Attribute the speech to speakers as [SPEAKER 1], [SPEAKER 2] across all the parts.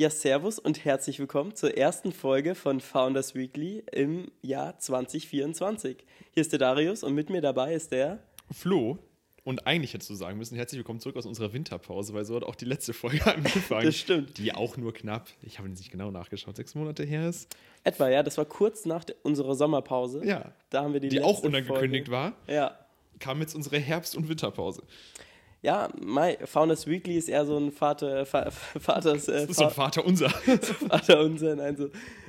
[SPEAKER 1] Ja, servus und herzlich willkommen zur ersten Folge von Founders Weekly im Jahr 2024. Hier ist der Darius und mit mir dabei ist der
[SPEAKER 2] Flo. Und eigentlich hättest du sagen müssen, herzlich willkommen zurück aus unserer Winterpause, weil so hat auch die letzte Folge angefangen.
[SPEAKER 1] Das stimmt.
[SPEAKER 2] Die auch nur knapp, ich habe nicht genau nachgeschaut, sechs Monate her ist.
[SPEAKER 1] Etwa, ja, das war kurz nach der, unserer Sommerpause.
[SPEAKER 2] Ja.
[SPEAKER 1] Da haben wir die
[SPEAKER 2] Die
[SPEAKER 1] letzte
[SPEAKER 2] auch unangekündigt
[SPEAKER 1] Folge.
[SPEAKER 2] war,
[SPEAKER 1] Ja.
[SPEAKER 2] kam jetzt unsere Herbst- und Winterpause.
[SPEAKER 1] Ja, my, Founders Weekly ist eher so ein Vater, Fa- Vaters, äh,
[SPEAKER 2] Das ist so ein Vater unser.
[SPEAKER 1] Vater unser, nein, so,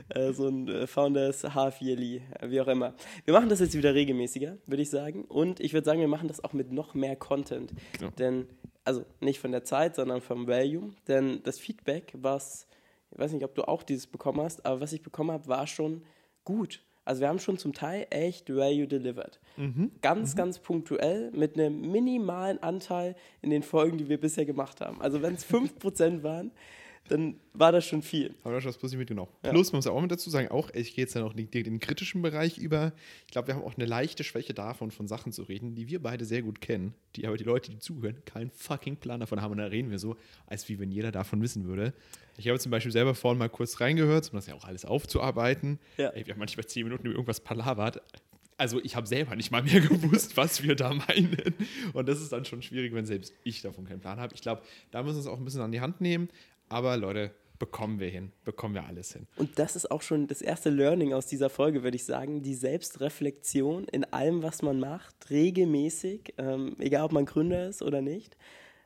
[SPEAKER 1] äh, so ein äh, Founders Half Yearly, äh, wie auch immer. Wir machen das jetzt wieder regelmäßiger, würde ich sagen. Und ich würde sagen, wir machen das auch mit noch mehr Content.
[SPEAKER 2] Genau.
[SPEAKER 1] Denn, also nicht von der Zeit, sondern vom Value. Denn das Feedback, was, ich weiß nicht, ob du auch dieses bekommen hast, aber was ich bekommen habe, war schon gut. Also wir haben schon zum Teil echt Value delivered. Ganz, ganz punktuell mit einem minimalen Anteil in den Folgen, die wir bisher gemacht haben. Also wenn es 5% waren, dann war das schon viel.
[SPEAKER 2] Aber das ist positiv mitgenommen.
[SPEAKER 1] Ja.
[SPEAKER 2] Plus, man muss auch mit dazu sagen, auch, ich gehe jetzt dann auch direkt in den kritischen Bereich über. Ich glaube, wir haben auch eine leichte Schwäche davon, von Sachen zu reden, die wir beide sehr gut kennen, die aber die Leute, die zuhören, keinen fucking Plan davon haben. Und da reden wir so, als wie wenn jeder davon wissen würde. Ich habe zum Beispiel selber vorhin mal kurz reingehört, um das ja auch alles aufzuarbeiten.
[SPEAKER 1] Ja.
[SPEAKER 2] Ey, wir haben manchmal zehn Minuten über irgendwas palavert. Also ich habe selber nicht mal mehr gewusst, was wir da meinen. Und das ist dann schon schwierig, wenn selbst ich davon keinen Plan habe. Ich glaube, da müssen wir es auch ein bisschen an die Hand nehmen. Aber Leute, bekommen wir hin. Bekommen wir alles hin.
[SPEAKER 1] Und das ist auch schon das erste Learning aus dieser Folge, würde ich sagen. Die Selbstreflexion in allem, was man macht, regelmäßig, ähm, egal ob man Gründer ist oder nicht.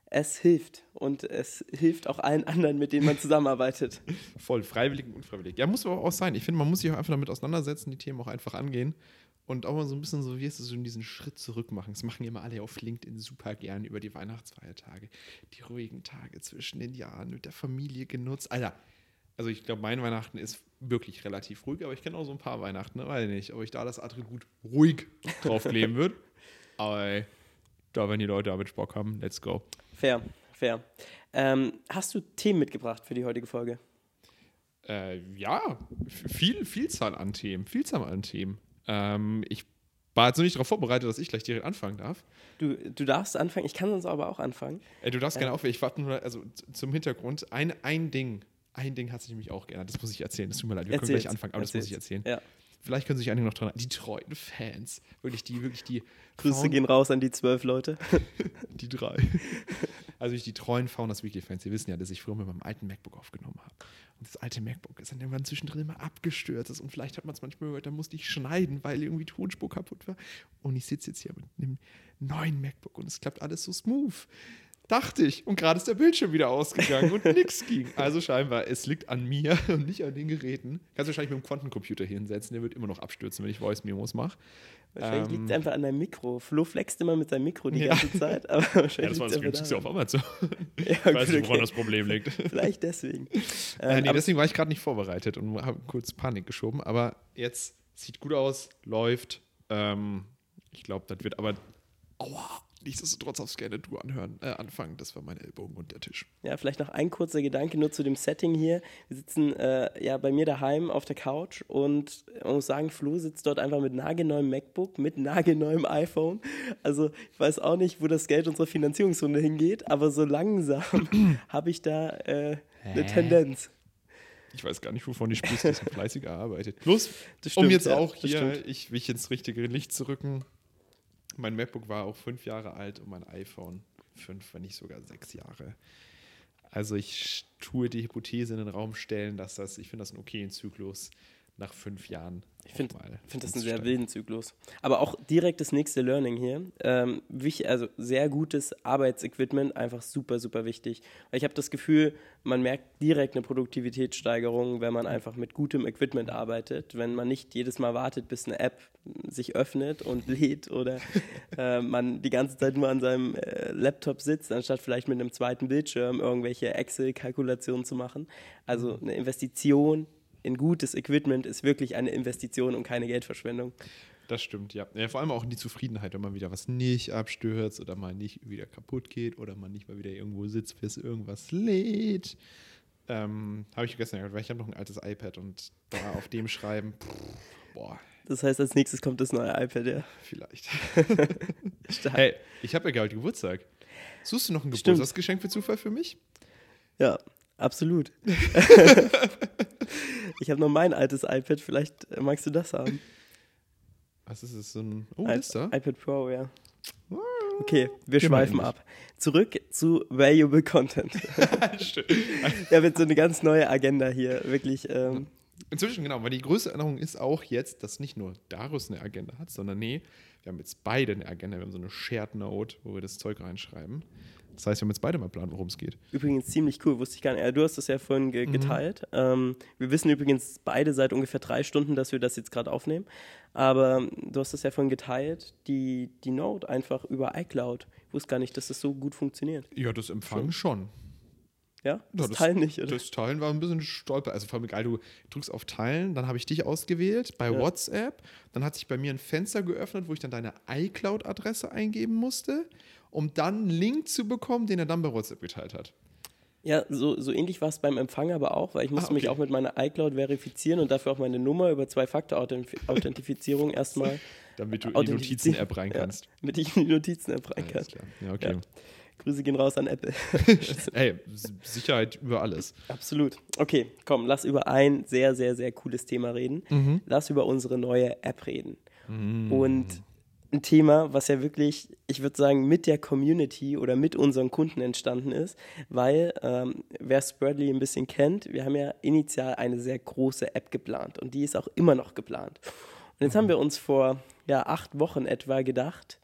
[SPEAKER 1] Es hilft und es hilft auch allen anderen, mit denen man zusammenarbeitet.
[SPEAKER 2] Voll, freiwillig und unfreiwillig. Ja, muss aber auch sein. Ich finde, man muss sich auch einfach damit auseinandersetzen, die Themen auch einfach angehen. Und auch mal so ein bisschen so, wie ist es, so diesen Schritt zurück machen. Das machen immer alle auf LinkedIn super gern über die Weihnachtsfeiertage. Die ruhigen Tage zwischen den Jahren mit der Familie genutzt. Alter, also ich glaube, mein Weihnachten ist wirklich relativ ruhig, aber ich kenne auch so ein paar Weihnachten, ne? weiß nicht, ob ich da das Attribut ruhig draufkleben würde. Aber da, wenn die Leute damit Bock haben, let's go.
[SPEAKER 1] Fair, fair. Ähm, hast du Themen mitgebracht für die heutige Folge?
[SPEAKER 2] Äh, ja, viel, Vielzahl an Themen, Vielzahl an Themen. Ähm, ich war jetzt noch nicht darauf vorbereitet, dass ich gleich direkt anfangen darf.
[SPEAKER 1] Du, du darfst anfangen, ich kann sonst aber auch anfangen.
[SPEAKER 2] Äh, du darfst gerne aufhören. Ich warte nur, also zum Hintergrund, ein, ein Ding, ein Ding hat sich nämlich auch geändert. Das muss ich erzählen. Das tut mir leid, wir können
[SPEAKER 1] Erzähl's,
[SPEAKER 2] gleich anfangen, aber das muss ich
[SPEAKER 1] erzähl's.
[SPEAKER 2] erzählen.
[SPEAKER 1] Ja.
[SPEAKER 2] Vielleicht können sich einige noch dran Die treuen Fans, wirklich die, wirklich die.
[SPEAKER 1] Grüße
[SPEAKER 2] Faun-
[SPEAKER 1] gehen raus an die zwölf Leute.
[SPEAKER 2] Die drei. Also ich die treuen Founders Weekly Fans, die wissen ja, dass ich früher mit meinem alten MacBook aufgenommen habe. Und das alte MacBook ist dann irgendwann zwischendrin immer abgestürzt. ist Und vielleicht hat man es manchmal gehört, da musste ich schneiden, weil irgendwie Tonspur kaputt war. Und ich sitze jetzt hier mit einem neuen MacBook und es klappt alles so smooth. Dachte ich. Und gerade ist der Bildschirm wieder ausgegangen und nichts ging. Also scheinbar, es liegt an mir und nicht an den Geräten. Kannst wahrscheinlich mit dem Quantencomputer hinsetzen, der wird immer noch abstürzen, wenn ich Voice-Memos mache.
[SPEAKER 1] Wahrscheinlich
[SPEAKER 2] Ähm,
[SPEAKER 1] liegt es einfach an deinem Mikro. Flo flext immer mit seinem Mikro die
[SPEAKER 2] Ja.
[SPEAKER 1] ganze Zeit, aber
[SPEAKER 2] Ja,
[SPEAKER 1] wahrscheinlich
[SPEAKER 2] das war das günstigste auf Amazon.
[SPEAKER 1] Ja,
[SPEAKER 2] Ich weiß nicht, woran
[SPEAKER 1] okay.
[SPEAKER 2] das Problem liegt.
[SPEAKER 1] Vielleicht deswegen.
[SPEAKER 2] Äh,
[SPEAKER 1] Ähm,
[SPEAKER 2] nee,
[SPEAKER 1] aber-
[SPEAKER 2] deswegen war ich gerade nicht vorbereitet und habe kurz Panik geschoben. Aber jetzt sieht gut aus, läuft. Ähm, ich glaube, das wird aber. Aua! Nichtsdestotrotz aufs gerne du anhören, äh, anfangen. Das war mein Ellbogen und der Tisch.
[SPEAKER 1] Ja, vielleicht noch ein kurzer Gedanke nur zu dem Setting hier. Wir sitzen äh, ja bei mir daheim auf der Couch und man muss sagen, Flo sitzt dort einfach mit nagelneuem MacBook, mit nagelneuem iPhone. Also ich weiß auch nicht, wo das Geld unserer Finanzierungsrunde hingeht, aber so langsam habe ich da äh, eine
[SPEAKER 2] Hä?
[SPEAKER 1] Tendenz.
[SPEAKER 2] Ich weiß gar nicht, wovon die sprichst. Sind fleißig erarbeitet. Plus,
[SPEAKER 1] Das
[SPEAKER 2] um
[SPEAKER 1] stimmt,
[SPEAKER 2] jetzt
[SPEAKER 1] ja,
[SPEAKER 2] auch hier
[SPEAKER 1] stimmt.
[SPEAKER 2] ich, mich ins richtige Licht zu rücken. Mein MacBook war auch fünf Jahre alt und mein iPhone fünf, wenn nicht sogar sechs Jahre. Also ich tue die Hypothese in den Raum stellen, dass das, ich finde das einen okayen Zyklus nach fünf Jahren.
[SPEAKER 1] Ich finde find das einen sehr wilden Zyklus. Aber auch direkt das nächste Learning hier. Ähm, wich, also sehr gutes Arbeitsequipment, einfach super, super wichtig. Weil ich habe das Gefühl, man merkt direkt eine Produktivitätssteigerung, wenn man einfach mit gutem Equipment arbeitet. Wenn man nicht jedes Mal wartet, bis eine App sich öffnet und lädt oder äh, man die ganze Zeit nur an seinem äh, Laptop sitzt, anstatt vielleicht mit einem zweiten Bildschirm irgendwelche Excel-Kalkulationen zu machen. Also eine Investition in gutes Equipment ist wirklich eine Investition und keine Geldverschwendung.
[SPEAKER 2] Das stimmt, ja. ja. Vor allem auch in die Zufriedenheit, wenn mal wieder was nicht abstürzt oder mal nicht wieder kaputt geht oder man nicht mal wieder irgendwo sitzt, bis irgendwas lädt. Ähm, habe ich gestern gehört, weil ich habe noch ein altes iPad und da auf dem schreiben, pff, boah,
[SPEAKER 1] Das heißt, als nächstes kommt das neue iPad, ja.
[SPEAKER 2] vielleicht. Hey, ich habe ja gerade Geburtstag. Suchst du noch ein. Geburtstagsgeschenk für Zufall für mich?
[SPEAKER 1] Ja, Absolut. ich habe noch mein altes iPad, vielleicht magst du das haben.
[SPEAKER 2] Was ist es? So ein. Oh,
[SPEAKER 1] I
[SPEAKER 2] ist da?
[SPEAKER 1] iPad Pro, ja. Okay, wir
[SPEAKER 2] Gehen
[SPEAKER 1] schweifen ab. Zurück zu Valuable Content.
[SPEAKER 2] Stimmt.
[SPEAKER 1] Wir haben jetzt so eine ganz neue Agenda hier, wirklich. Ähm,
[SPEAKER 2] Inzwischen, genau, weil die größte Änderung ist auch jetzt, dass nicht nur Darius eine Agenda hat, sondern nee, wir haben jetzt beide eine Agenda. Wir haben so eine Shared Note, wo wir das Zeug reinschreiben. Das heißt, wir haben jetzt beide mal planen, worum es geht.
[SPEAKER 1] übrigens ziemlich cool, wusste ich gar nicht. Ja, du hast das ja vorhin
[SPEAKER 2] Mhm.
[SPEAKER 1] ge geteilt. Ähm, wir wissen übrigens beide seit ungefähr drei Stunden, dass wir das jetzt gerade aufnehmen. Aber du hast das ja vorhin geteilt, die, die Note einfach über iCloud. Ich wusste gar nicht, dass das so gut funktioniert.
[SPEAKER 2] Ja, das Empfangen schon.
[SPEAKER 1] Ja? Das,
[SPEAKER 2] das-
[SPEAKER 1] Teilen nicht, oder?
[SPEAKER 2] Das Teilen war ein bisschen stolper. Also vor allem egal, du drückst auf Teilen, dann habe ich dich ausgewählt bei
[SPEAKER 1] Ja.
[SPEAKER 2] WhatsApp. Dann hat sich bei mir ein Fenster geöffnet, wo ich dann deine iCloud-Adresse eingeben musste, um dann einen Link zu bekommen, den er dann bei WhatsApp geteilt hat.
[SPEAKER 1] Ja, so, so ähnlich war es beim Empfang aber auch, weil ich musste
[SPEAKER 2] Ah,
[SPEAKER 1] mich
[SPEAKER 2] okay.
[SPEAKER 1] auch mit meiner iCloud verifizieren und dafür auch meine Nummer über Zwei-Faktor-Authentifizierung erstmal,
[SPEAKER 2] Damit du in die. Notizen-App rein
[SPEAKER 1] Ja.
[SPEAKER 2] kannst.
[SPEAKER 1] damit ich in die Notizen-App rein kann.
[SPEAKER 2] Ja, okay.
[SPEAKER 1] Ja. Grüße gehen raus an Apple.
[SPEAKER 2] Ey, Sicherheit über alles.
[SPEAKER 1] Absolut. Okay, komm, lass über ein sehr, sehr, sehr cooles Thema reden.
[SPEAKER 2] Mhm.
[SPEAKER 1] Lass über unsere neue App reden. Und ein Thema, was ja wirklich, ich würde sagen, mit der Community oder mit unseren Kunden entstanden ist, weil ähm, wer Spreadly ein bisschen kennt, wir haben ja initial eine sehr große App geplant und die ist auch immer noch geplant. Und jetzt haben wir uns vor ja, acht Wochen etwa gedacht,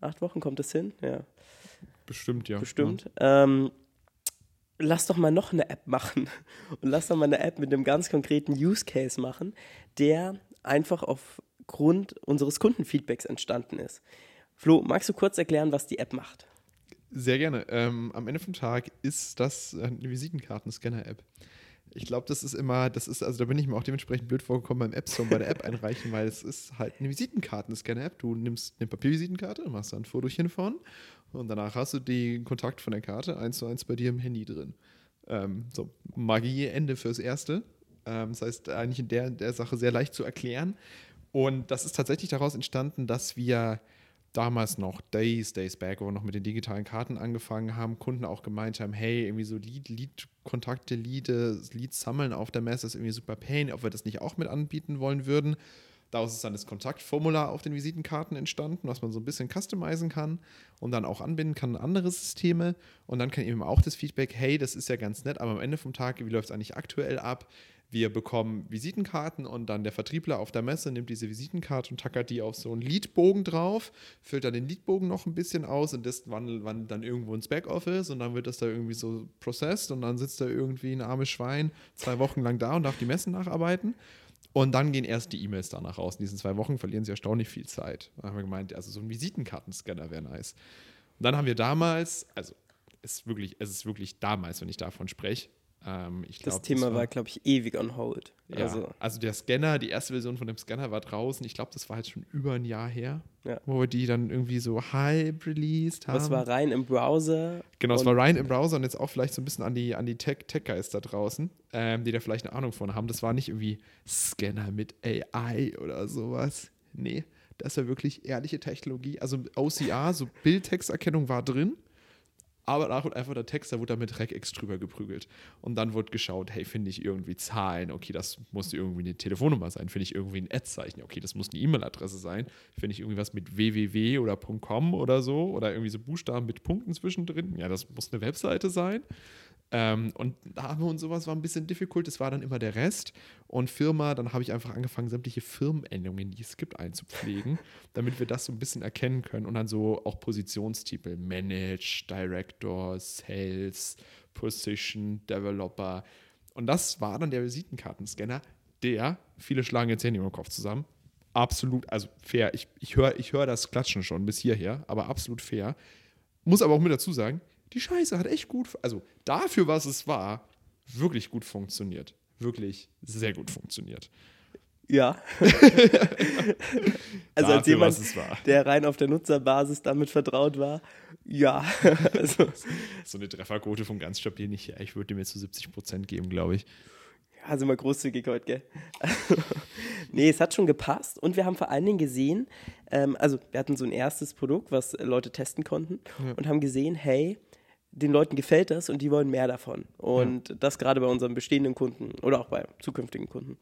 [SPEAKER 1] acht Wochen kommt es hin? Ja,
[SPEAKER 2] Bestimmt, ja.
[SPEAKER 1] bestimmt. Ähm, lass doch mal noch eine App machen. Und lass doch mal eine App mit einem ganz konkreten Use Case machen, der einfach aufgrund unseres Kundenfeedbacks entstanden ist. Flo, magst du kurz erklären, was die App macht?
[SPEAKER 2] Sehr gerne. Ähm, am Ende vom Tag ist das äh, eine Visitenkartenscanner-App. Ich glaube, das ist immer, das ist, also da bin ich mir auch dementsprechend blöd vorgekommen beim App Store bei der App einreichen, weil es ist halt eine Visitenkartenscanner-App. Du nimmst eine Papiervisitenkarte, machst da ein Fotochen von und danach hast du den Kontakt von der Karte eins zu eins bei dir im Handy drin. Ähm, so, Magie Ende fürs Erste. Ähm, das heißt, eigentlich in der, der Sache sehr leicht zu erklären. Und das ist tatsächlich daraus entstanden, dass wir damals noch Days, Days Back, wo wir noch mit den digitalen Karten angefangen haben, Kunden auch gemeint haben, hey, irgendwie so Lead, Lead-Kontakte, Leads, Leads sammeln auf der Messe ist irgendwie super pain, ob wir das nicht auch mit anbieten wollen würden. Daraus ist dann das Kontaktformular auf den Visitenkarten entstanden, was man so ein bisschen customizen kann und dann auch anbinden kann an andere Systeme. Und dann kann eben auch das Feedback, hey, das ist ja ganz nett, aber am Ende vom Tag, wie läuft es eigentlich aktuell ab? Wir bekommen Visitenkarten und dann der Vertriebler auf der Messe nimmt diese Visitenkarte und tackert die auf so einen Leadbogen drauf, füllt dann den Leadbogen noch ein bisschen aus und das wandelt, wandelt dann irgendwo ins Backoffice und dann wird das da irgendwie so processed und dann sitzt da irgendwie ein armes Schwein zwei Wochen lang da und darf die Messen nacharbeiten. Und dann gehen erst die E-Mails danach raus. In diesen zwei Wochen verlieren sie erstaunlich viel Zeit. Da haben wir gemeint, also so ein Visitenkartenscanner wäre nice. Und dann haben wir damals, also es ist wirklich, es ist wirklich damals, wenn ich davon spreche. Ähm, ich
[SPEAKER 1] Das
[SPEAKER 2] glaub,
[SPEAKER 1] Thema war, glaube ich, ewig on hold.
[SPEAKER 2] ja,
[SPEAKER 1] Also,
[SPEAKER 2] also, der Scanner, die erste Version von dem Scanner war draußen. Ich glaube, das war halt schon über ein Jahr her,
[SPEAKER 1] Ja.
[SPEAKER 2] wo wir die dann irgendwie so halb released haben.
[SPEAKER 1] was war rein im Browser?
[SPEAKER 2] Genau, es war rein im Browser und jetzt auch vielleicht so ein bisschen an die, an die Tech- Tech-Guys da draußen, ähm, die da vielleicht eine Ahnung von haben. Das war nicht irgendwie Scanner mit AI oder sowas. Nee, das war wirklich ehrliche Technologie. Also OCR, so Bildtexterkennung war drin, aber danach wurde einfach der Text, da wurde da mit Regex drüber geprügelt. Und dann wurde geschaut, hey, finde ich irgendwie Zahlen, okay, das muss irgendwie eine Telefonnummer sein, finde ich irgendwie ein Ad-Zeichen, okay, das muss eine E-Mail-Adresse sein, finde ich irgendwie was mit www oder .com oder so? Oder irgendwie so Buchstaben mit Punkten zwischendrin, ja, das muss eine Webseite sein. Ähm, und Name und sowas war ein bisschen difficult, das war dann immer der Rest. Und Firma, dann habe ich einfach angefangen, sämtliche Firmenendungen, die es gibt, einzupflegen, damit wir das so ein bisschen erkennen können. Und dann so auch Positionstitel, Manage, Director, Sales, Position, Developer. Und das war dann der Visitenkartenscanner, der, viele schlagen jetzt Hände im Kopf zusammen, absolut, also fair. Ich, ich höre ich hör das Klatschen schon bis hierher, aber absolut fair. Muss aber auch mit dazu sagen, die Scheiße hat echt gut, also dafür, was es war, wirklich gut funktioniert. Wirklich sehr gut funktioniert.
[SPEAKER 1] Ja. also als
[SPEAKER 2] Dafür,
[SPEAKER 1] jemand,
[SPEAKER 2] es war.
[SPEAKER 1] der rein auf der Nutzerbasis damit vertraut war, ja. also,
[SPEAKER 2] So eine Trefferquote von ganz stabil nicht. Ja, ich würde jetzt zu so 70 Prozent geben, glaube ich.
[SPEAKER 1] ja, sind wir großzügig heute, gell? nee, es hat schon gepasst und wir haben vor allen Dingen gesehen, ähm, also wir hatten so ein erstes Produkt, was Leute testen konnten und haben gesehen, hey, den Leuten gefällt das und die wollen mehr davon. Und ja. das gerade bei unseren bestehenden Kunden oder auch bei zukünftigen Kunden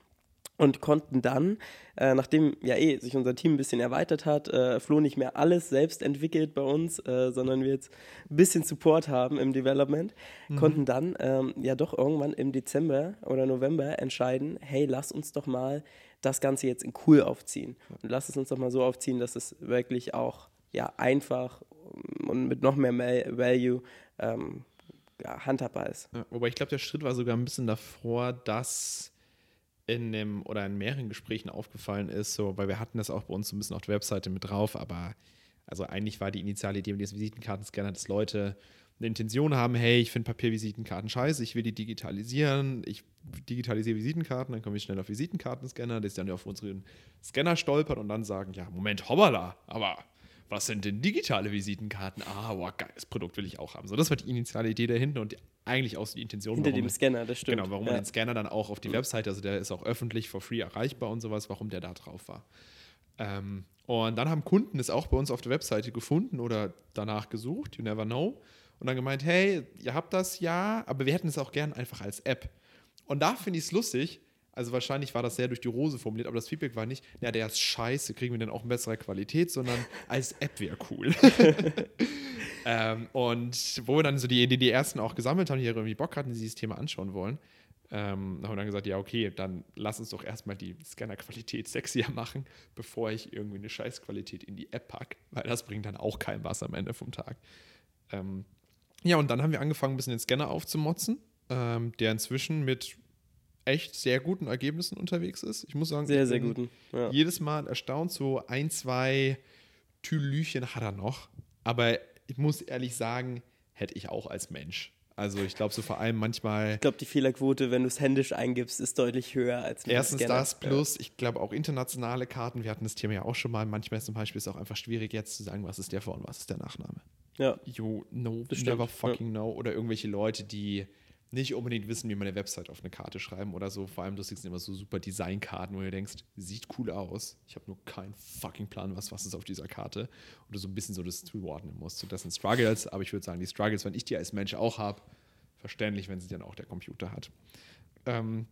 [SPEAKER 1] und konnten dann, äh, nachdem ja eh sich unser Team ein bisschen erweitert hat, äh, Flo nicht mehr alles selbst entwickelt bei uns, äh, sondern wir jetzt ein bisschen Support haben im Development, mhm. konnten dann ähm, ja doch irgendwann im Dezember oder November entscheiden, hey, lass uns doch mal das Ganze jetzt in cool aufziehen und lass es uns doch mal so aufziehen, dass es wirklich auch ja einfach und mit noch mehr Value ähm, ja, handhabbar ist.
[SPEAKER 2] Ja, wobei ich glaube, der Schritt war sogar ein bisschen davor, dass in dem oder in mehreren Gesprächen aufgefallen ist, so, weil wir hatten das auch bei uns so ein bisschen auf der Webseite mit drauf, aber also eigentlich war die initiale Idee mit diesem Visitenkartenscanner, dass Leute eine Intention haben, hey, ich finde Papiervisitenkarten scheiße, ich will die digitalisieren, ich digitalisiere Visitenkarten, dann komme ich schnell auf Visitenkartenscanner, dass dann auf unseren Scanner stolpern und dann sagen, ja, Moment, hoppala, aber was sind denn digitale Visitenkarten? Ah, wow, geiles Produkt will ich auch haben. So, das war die initiale Idee dahinter und die, eigentlich auch die Intention.
[SPEAKER 1] Hinter dem Scanner, das stimmt.
[SPEAKER 2] Genau, warum ja. man den Scanner dann auch auf die Webseite, also der ist auch öffentlich for free erreichbar und sowas, warum der da drauf war. Ähm, und dann haben Kunden es auch bei uns auf der Webseite gefunden oder danach gesucht, you never know. Und dann gemeint, hey, ihr habt das ja, aber wir hätten es auch gern einfach als App. Und da finde ich es lustig, also wahrscheinlich war das sehr durch die Rose formuliert, aber das Feedback war nicht, ja, der ist scheiße, kriegen wir dann auch in besserer Qualität, sondern als App wäre cool. ähm, und wo wir dann so die, die, die ersten auch gesammelt haben, die irgendwie Bock hatten, die dieses Thema anschauen wollen, ähm, haben wir dann gesagt, ja, okay, dann lass uns doch erstmal die Scannerqualität sexier machen, bevor ich irgendwie eine Scheißqualität in die App packe, weil das bringt dann auch kein Wasser am Ende vom Tag. Ähm, ja, und dann haben wir angefangen, ein bisschen den Scanner aufzumotzen, ähm, der inzwischen mit echt sehr guten Ergebnissen unterwegs ist. Ich muss sagen,
[SPEAKER 1] sehr, sehr guten.
[SPEAKER 2] Ja. Jedes Mal erstaunt, so ein, zwei Tülüchen hat er noch. Aber ich muss ehrlich sagen, hätte ich auch als Mensch. Also ich glaube so vor allem manchmal.
[SPEAKER 1] Ich glaube, die Fehlerquote, wenn du es händisch eingibst, ist deutlich höher als
[SPEAKER 2] mit Erstens das plus, ich glaube auch internationale Karten, wir hatten das Thema ja auch schon mal, manchmal zum Beispiel ist es auch einfach schwierig jetzt zu sagen, was ist der Vor- und was ist der Nachname.
[SPEAKER 1] Ja.
[SPEAKER 2] You know, never fucking ja. know. Oder irgendwelche Leute, die nicht unbedingt wissen, wie man eine Website auf eine Karte schreiben oder so. Vor allem, du siehst immer so super Designkarten, wo du denkst, sieht cool aus. Ich habe nur keinen fucking Plan, was, was ist auf dieser Karte. Und du so ein bisschen so das zuordnen musst. So, das sind Struggles, aber ich würde sagen, die Struggles, wenn ich die als Mensch auch habe, verständlich, wenn sie dann auch der Computer hat. Ähm,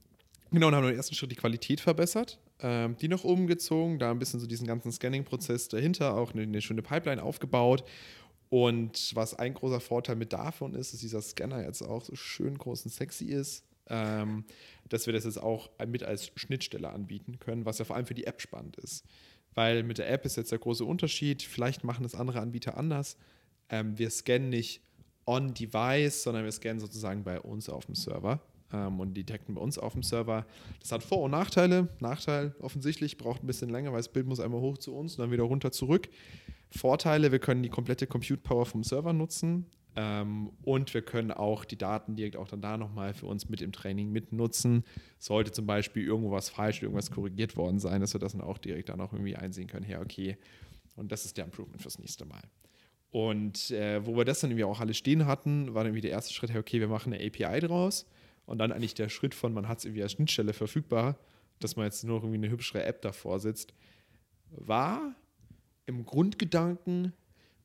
[SPEAKER 2] genau, und haben wir im ersten Schritt die Qualität verbessert, ähm, die noch umgezogen, da ein bisschen so diesen ganzen Scanning-Prozess dahinter, auch eine, eine schöne Pipeline aufgebaut und was ein großer Vorteil mit davon ist, dass dieser Scanner jetzt auch so schön groß und sexy ist, ähm, dass wir das jetzt auch mit als Schnittstelle anbieten können, was ja vor allem für die App spannend ist. Weil mit der App ist jetzt der große Unterschied, vielleicht machen das andere Anbieter anders. Ähm, wir scannen nicht on-device, sondern wir scannen sozusagen bei uns auf dem Server ähm, und detecten bei uns auf dem Server. Das hat Vor- und Nachteile. Nachteil offensichtlich, braucht ein bisschen länger, weil das Bild muss einmal hoch zu uns und dann wieder runter zurück. Vorteile, wir können die komplette Compute Power vom Server nutzen ähm, und wir können auch die Daten direkt auch dann da nochmal für uns mit im Training mitnutzen. Sollte zum Beispiel irgendwo was falsch, irgendwas korrigiert worden sein, dass wir das dann auch direkt dann auch irgendwie einsehen können, ja, okay, und das ist der Improvement fürs nächste Mal. Und äh, wo wir das dann irgendwie auch alles stehen hatten, war dann irgendwie der erste Schritt, hey, okay, wir machen eine API draus. Und dann eigentlich der Schritt von, man hat es irgendwie als Schnittstelle verfügbar, dass man jetzt nur irgendwie eine hübschere App davor sitzt, war im Grundgedanken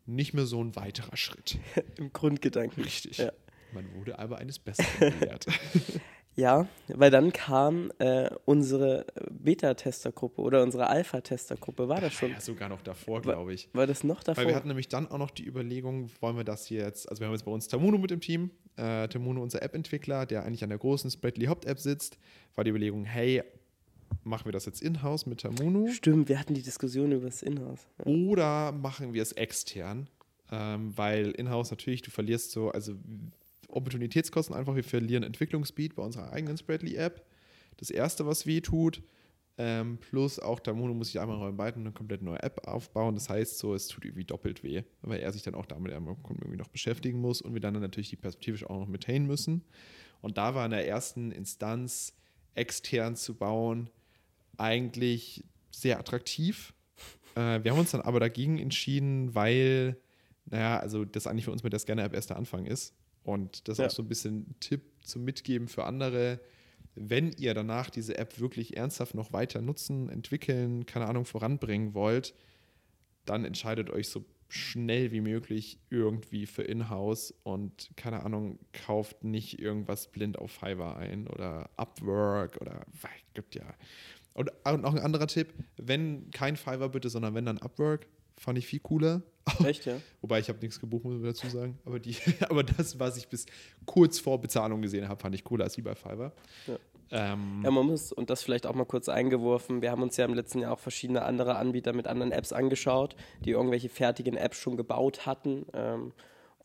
[SPEAKER 2] nicht mehr so ein weiterer Schritt.
[SPEAKER 1] Im Grundgedanken.
[SPEAKER 2] Richtig. Ja. Man wurde aber eines Besseren gelehrt.
[SPEAKER 1] ja, weil dann kam äh, unsere Beta-Testergruppe oder unsere Alpha-Testergruppe. War das schon?
[SPEAKER 2] Ja, sogar noch davor, glaube ich.
[SPEAKER 1] War das noch davor?
[SPEAKER 2] Weil wir hatten nämlich dann auch noch die Überlegung, wollen wir das hier jetzt, also wir haben jetzt bei uns Tamuno mit dem Team, äh, Tamuno, unser App-Entwickler, der eigentlich an der großen Spreadly Haupt-App sitzt, war die Überlegung, hey, machen wir das jetzt in-house mit Tamunu?
[SPEAKER 1] Stimmt, wir hatten die Diskussion über das in-house.
[SPEAKER 2] Ja. Oder machen wir es extern? Ähm, weil in-house natürlich, du verlierst so, also Opportunitätskosten einfach, wir verlieren Entwicklungsspeed bei unserer eigenen Spreadly-App. Das erste, was weh tut. Ähm, plus auch Tamuno muss sich einmal räumen beiden eine komplett neue App aufbauen. Das heißt so, es tut irgendwie doppelt weh, weil er sich dann auch damit irgendwie noch beschäftigen muss und wir dann natürlich die perspektivisch auch noch maintainen müssen. Und da war in der ersten Instanz extern zu bauen, eigentlich sehr attraktiv. Äh, wir haben uns dann aber dagegen entschieden, weil, naja, also das eigentlich für uns mit der Scanner-App erst der Anfang ist. Und das ja. auch so ein bisschen ein Tipp zum Mitgeben für andere. Wenn ihr danach diese App wirklich ernsthaft noch weiter nutzen, entwickeln, keine Ahnung, voranbringen wollt, dann entscheidet euch so schnell wie möglich irgendwie für Inhouse und keine Ahnung, kauft nicht irgendwas blind auf Fiverr ein oder Upwork oder gibt ja. Und, und auch ein anderer Tipp, wenn kein Fiverr bitte, sondern wenn dann Upwork, fand ich viel cooler.
[SPEAKER 1] Echt, ja?
[SPEAKER 2] Wobei ich habe nichts gebucht, muss ich dazu sagen. Aber, die, aber das, was ich bis kurz vor Bezahlung gesehen habe, fand ich cooler als wie bei Fiverr.
[SPEAKER 1] Ja. Ähm, ja, man muss, und das vielleicht auch mal kurz eingeworfen, wir haben uns ja im letzten Jahr auch verschiedene andere Anbieter mit anderen Apps angeschaut, die irgendwelche fertigen Apps schon gebaut hatten, ähm,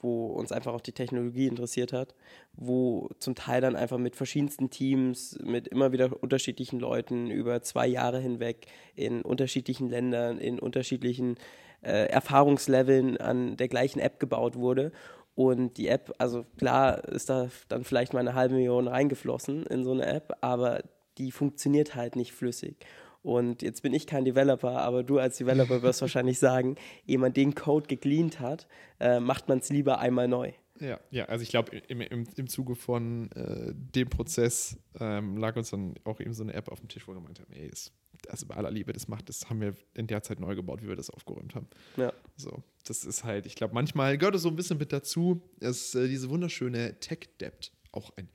[SPEAKER 1] wo uns einfach auch die Technologie interessiert hat, wo zum Teil dann einfach mit verschiedensten Teams, mit immer wieder unterschiedlichen Leuten über zwei Jahre hinweg in unterschiedlichen Ländern, in unterschiedlichen äh, Erfahrungsleveln an der gleichen App gebaut wurde und die App, also klar ist da dann vielleicht mal eine halbe Million reingeflossen in so eine App, aber die funktioniert halt nicht flüssig. Und jetzt bin ich kein Developer, aber du als Developer wirst wahrscheinlich sagen, ehe man den Code gegleant hat, äh, macht man es lieber einmal neu.
[SPEAKER 2] Ja, ja, also ich glaube, im, im, im Zuge von äh, dem Prozess ähm, lag uns dann auch eben so eine App auf dem Tisch, wo wir gemeint haben, ey, ist also bei aller Liebe, das macht, das haben wir in der Zeit neu gebaut, wie wir das aufgeräumt haben.
[SPEAKER 1] Ja.
[SPEAKER 2] So, das ist halt, ich glaube, manchmal gehört es so ein bisschen mit dazu, dass äh, diese wunderschöne Tech-Debt, auch ein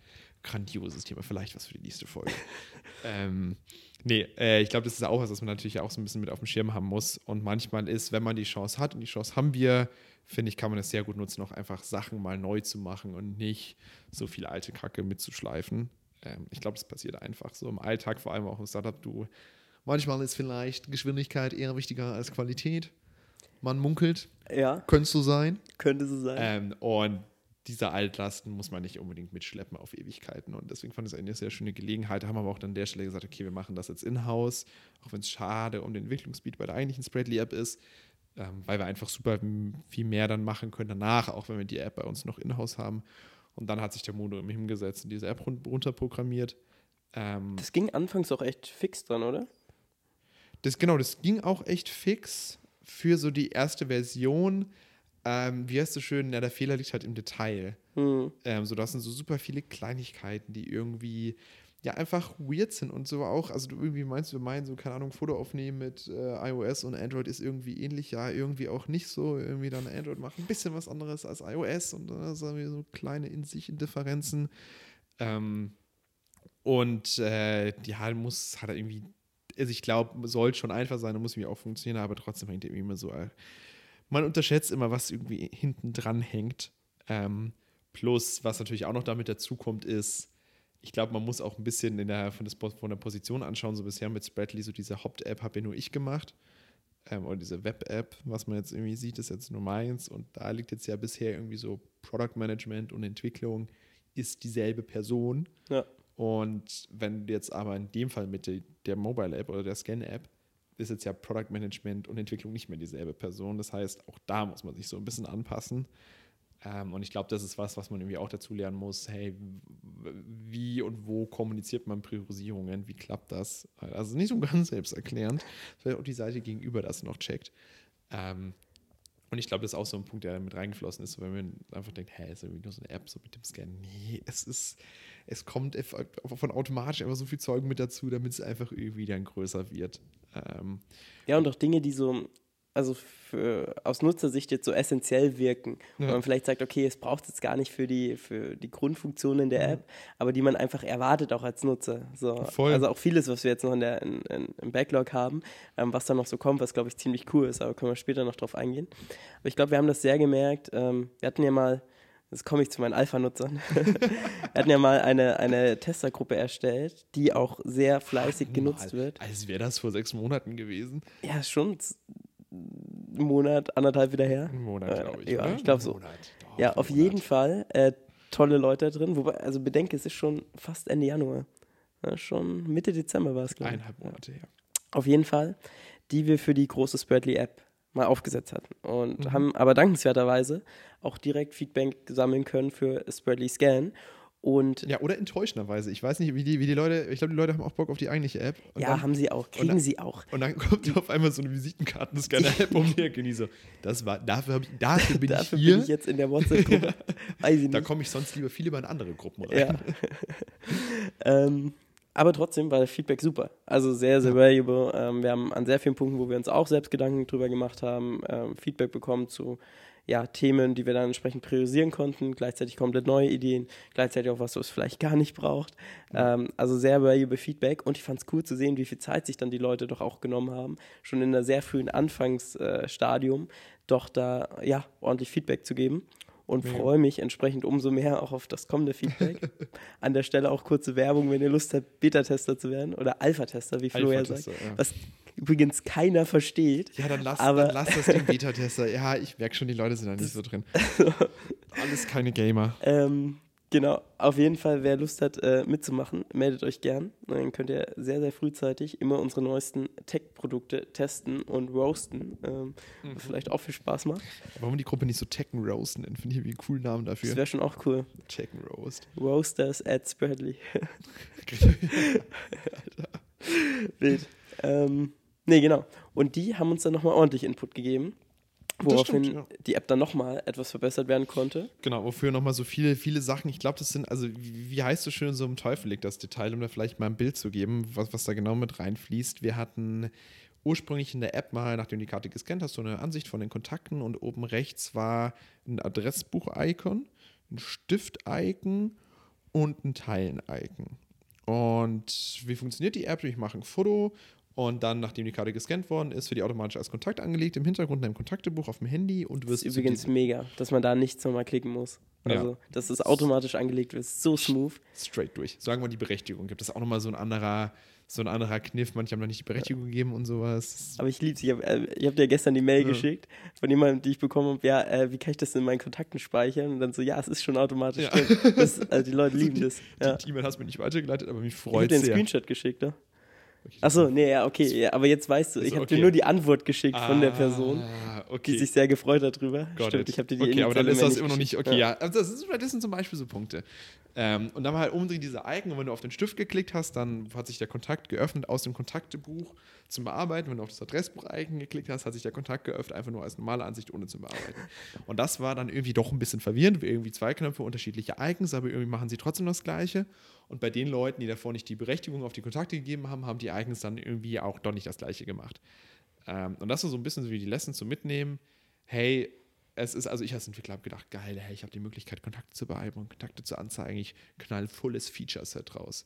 [SPEAKER 2] grandioses Thema, vielleicht was für die nächste Folge. ähm, nee, äh, ich glaube, das ist auch was, was man natürlich auch so ein bisschen mit auf dem Schirm haben muss. Und manchmal ist, wenn man die Chance hat, und die Chance haben wir, finde ich, kann man es sehr gut nutzen, auch einfach Sachen mal neu zu machen und nicht so viel alte Kacke mitzuschleifen. Ähm, ich glaube, das passiert einfach so im Alltag, vor allem auch im Startup. Du Manchmal ist vielleicht Geschwindigkeit eher wichtiger als Qualität. Man munkelt.
[SPEAKER 1] Ja.
[SPEAKER 2] Könnte so sein.
[SPEAKER 1] Könnte so sein.
[SPEAKER 2] Ähm, und diese Altlasten muss man nicht unbedingt mitschleppen auf Ewigkeiten. Und deswegen fand ich es eine sehr schöne Gelegenheit. Da haben wir aber auch dann an der Stelle gesagt, okay, wir machen das jetzt in-house, auch wenn es schade um den Entwicklungsbeat bei der eigentlichen Spreadly-App ist, ähm, weil wir einfach super viel mehr dann machen können danach, auch wenn wir die App bei uns noch in-house haben. Und dann hat sich der Mono hingesetzt und diese App runterprogrammiert.
[SPEAKER 1] Ähm, das ging anfangs auch echt fix dran, oder?
[SPEAKER 2] Das, genau, das ging auch echt fix für so die erste Version. Ähm, wie heißt du schön? Ja, der Fehler liegt halt im Detail. Mhm. Ähm, so, das sind so super viele Kleinigkeiten, die irgendwie ja einfach weird sind und so auch. Also, du irgendwie meinst, wir meinen so, keine Ahnung, Foto aufnehmen mit äh, iOS und Android ist irgendwie ähnlich, ja, irgendwie auch nicht so. Irgendwie dann Android macht ein bisschen was anderes als iOS und dann haben wir so kleine in sich Differenzen. Ähm, und äh, ja, muss, hat er irgendwie also ich glaube, soll schon einfach sein und muss mir auch funktionieren, aber trotzdem hängt irgendwie immer so. Man unterschätzt immer, was irgendwie hinten dran hängt. Ähm, plus, was natürlich auch noch damit dazukommt, ist, ich glaube, man muss auch ein bisschen in der, von der Position anschauen. So bisher mit Spreadly, so diese Haupt-App habe ja nur ich gemacht. Ähm, oder diese Web-App, was man jetzt irgendwie sieht, ist jetzt nur meins. Und da liegt jetzt ja bisher irgendwie so Product Management und Entwicklung ist dieselbe Person.
[SPEAKER 1] Ja.
[SPEAKER 2] Und wenn jetzt aber in dem Fall mit der Mobile App oder der Scan App ist jetzt ja Product Management und Entwicklung nicht mehr dieselbe Person. Das heißt, auch da muss man sich so ein bisschen anpassen. Ähm, und ich glaube, das ist was, was man irgendwie auch dazu lernen muss. Hey, wie und wo kommuniziert man Priorisierungen? Wie klappt das? Also nicht so ganz selbsterklärend. Vielleicht auch die Seite gegenüber das noch checkt. Ähm, und ich glaube, das ist auch so ein Punkt, der mit reingeflossen ist, wenn man einfach denkt, hä, ist irgendwie nur so eine App, so mit dem Scan. Nee, es ist, es kommt von automatisch einfach so viel Zeug mit dazu, damit es einfach irgendwie dann größer wird. Ähm,
[SPEAKER 1] ja, und auch Dinge, die so, also für, aus Nutzersicht jetzt so essentiell wirken. Ja. man vielleicht sagt, okay, es braucht es jetzt gar nicht für die, für die Grundfunktionen der App, aber die man einfach erwartet auch als Nutzer. So. Voll. Also auch vieles, was wir jetzt noch in der, in, in, im Backlog haben, ähm, was da noch so kommt, was glaube ich ziemlich cool ist, aber können wir später noch drauf eingehen. Aber ich glaube, wir haben das sehr gemerkt. Ähm, wir hatten ja mal Jetzt komme ich zu meinen Alpha-Nutzern. wir hatten ja mal eine, eine Testergruppe erstellt, die auch sehr fleißig Ach, genutzt wird.
[SPEAKER 2] Als wäre das vor sechs Monaten gewesen.
[SPEAKER 1] Ja, schon einen Monat, anderthalb wieder her.
[SPEAKER 2] Ein Monat, glaube ich.
[SPEAKER 1] Äh, ja, ich glaube so. Doch, ja, auf jeden Fall äh, tolle Leute drin. Wobei, also bedenke, es ist schon fast Ende Januar. Ja, schon Mitte Dezember war es,
[SPEAKER 2] glaube ich. Eineinhalb Monate, ja.
[SPEAKER 1] Auf jeden Fall, die wir für die große Spreadly-App mal aufgesetzt hatten. Und mhm. haben aber dankenswerterweise auch direkt Feedback sammeln können für Spreadly Scan. Und
[SPEAKER 2] ja, oder enttäuschenderweise. Ich weiß nicht, wie die, wie die Leute, ich glaube, die Leute haben auch Bock auf die eigentliche App.
[SPEAKER 1] ja, dann, haben sie auch, kriegen
[SPEAKER 2] dann,
[SPEAKER 1] sie auch.
[SPEAKER 2] Und dann kommt auf einmal so eine Visitenkartenscanner-App um die Ecke und so, das war, dafür, ich, dafür bin dafür ich hier. bin
[SPEAKER 1] ich jetzt in der WhatsApp-Gruppe.
[SPEAKER 2] da komme ich sonst lieber viel über in andere Gruppen rein.
[SPEAKER 1] Ja. ähm, aber trotzdem war das Feedback super. Also sehr, sehr valuable. Ähm, wir haben an sehr vielen Punkten, wo wir uns auch selbst Gedanken drüber gemacht haben, ähm, Feedback bekommen zu ja, Themen, die wir dann entsprechend priorisieren konnten, gleichzeitig komplett neue Ideen, gleichzeitig auch was, was es vielleicht gar nicht braucht. Ähm, also sehr valuable Feedback. Und ich fand es cool zu sehen, wie viel Zeit sich dann die Leute doch auch genommen haben, schon in einer sehr frühen Anfangsstadium, doch da ja ordentlich Feedback zu geben und
[SPEAKER 2] Mega.
[SPEAKER 1] freue mich entsprechend umso mehr auch auf das kommende Feedback. An der Stelle auch kurze Werbung, wenn ihr Lust habt, Beta-Tester zu werden oder Alpha-Tester, wie Flo ja sagt.
[SPEAKER 2] Ja.
[SPEAKER 1] Was übrigens keiner versteht.
[SPEAKER 2] Ja, dann lass,
[SPEAKER 1] Aber-
[SPEAKER 2] dann lass das Ding Beta-Tester. Ja, ich merke schon, die Leute sind da nicht so drin. Alles keine Gamer.
[SPEAKER 1] Ähm, genau, auf jeden Fall, wer Lust hat äh, mitzumachen, meldet euch gern. Dann könnt ihr sehr, sehr frühzeitig immer unsere neuesten Tech-Produkte testen und roasten, ähm,
[SPEAKER 2] Mhm.
[SPEAKER 1] was vielleicht auch viel Spaß macht.
[SPEAKER 2] Warum die Gruppe nicht so Tekken Roast nennt, finde ich irgendwie einen coolen Namen
[SPEAKER 1] Das
[SPEAKER 2] dafür.
[SPEAKER 1] wäre schon auch cool.
[SPEAKER 2] Tekken Roast.
[SPEAKER 1] Roasters at Spreadly. Wild. Ähm, nee, genau. Und die haben uns dann nochmal ordentlich Input gegeben,
[SPEAKER 2] Das
[SPEAKER 1] woraufhin
[SPEAKER 2] stimmt, ja.
[SPEAKER 1] die App dann nochmal etwas verbessert werden konnte.
[SPEAKER 2] Genau, wofür nochmal so viele, viele Sachen, ich glaube, das sind, also wie, heißt so schön, so im Teufel liegt das Detail, um da vielleicht mal ein Bild zu geben, was, was da genau mit reinfließt. Wir hatten ursprünglich in der App mal, nachdem du die Karte gescannt hast, so eine Ansicht von den Kontakten und oben rechts war ein Adressbuch-Icon, ein Stift-Icon und ein Teilen-Icon. Und wie funktioniert die App? Ich mache ein Foto und dann, nachdem die Karte gescannt worden ist, wird die automatisch als Kontakt angelegt, im Hintergrund in einem Kontaktebuch auf dem Handy und du
[SPEAKER 1] Das
[SPEAKER 2] wirst
[SPEAKER 1] ist übrigens mega, dass man da nichts nochmal klicken muss.
[SPEAKER 2] Ja.
[SPEAKER 1] Also, dass das automatisch angelegt wird. So smooth.
[SPEAKER 2] straight durch. Sagen wir die Berechtigung gibt. Das ist auch nochmal so ein anderer, so ein anderer Kniff. Manche haben noch nicht die Berechtigung gegeben und sowas.
[SPEAKER 1] Aber ich liebe es. Ich habe äh, hab dir gestern die Mail
[SPEAKER 2] Ja.
[SPEAKER 1] geschickt von jemandem, die ich bekommen habe. Ja, äh, wie kann ich das in meinen Kontakten speichern? Und dann so, ja, es ist schon automatisch
[SPEAKER 2] Ja.
[SPEAKER 1] Das, also die Leute lieben das. Ja.
[SPEAKER 2] Die E-Mail hast du mir nicht weitergeleitet, aber mich
[SPEAKER 1] Ich habe
[SPEAKER 2] freut
[SPEAKER 1] dir einen. Screenshot geschickt, ne? Achso, nee, ja, okay. Ja, aber jetzt weißt du, ich
[SPEAKER 2] Also,
[SPEAKER 1] habe
[SPEAKER 2] okay.
[SPEAKER 1] dir nur die Antwort geschickt von der Person,
[SPEAKER 2] Ah,
[SPEAKER 1] die
[SPEAKER 2] okay.
[SPEAKER 1] sich sehr gefreut hat drüber.
[SPEAKER 2] Got
[SPEAKER 1] Stimmt,
[SPEAKER 2] it.
[SPEAKER 1] ich habe dir die
[SPEAKER 2] Okay, aber dann ist das immer noch nicht, okay, ja. Also das, ist, das sind zum Beispiel so Punkte. Ähm, und dann halt umdrehen diese Icon und wenn du auf den Stift geklickt hast, dann hat sich der Kontakt geöffnet aus dem Kontaktebuch zum Bearbeiten. Wenn du auf das Adressbuch-Icon geklickt hast, hat sich der Kontakt geöffnet, einfach nur als normale Ansicht, ohne zu bearbeiten. Und das war dann irgendwie doch ein bisschen verwirrend, irgendwie zwei Knöpfe, unterschiedliche Icons, aber irgendwie machen sie trotzdem das Gleiche. Und bei den Leuten, die davor nicht die Berechtigung auf die Kontakte gegeben haben, haben die Icons dann irgendwie auch doch nicht das Gleiche gemacht. Ähm, und das ist so ein bisschen so wie die Lessons zu mitnehmen. Hey, es ist, also ich als Entwickler habe gedacht, geil, hey, ich habe die Möglichkeit, Kontakte zu bearbeiten, Kontakte zu anzeigen. Ich knall volles Feature-Set raus.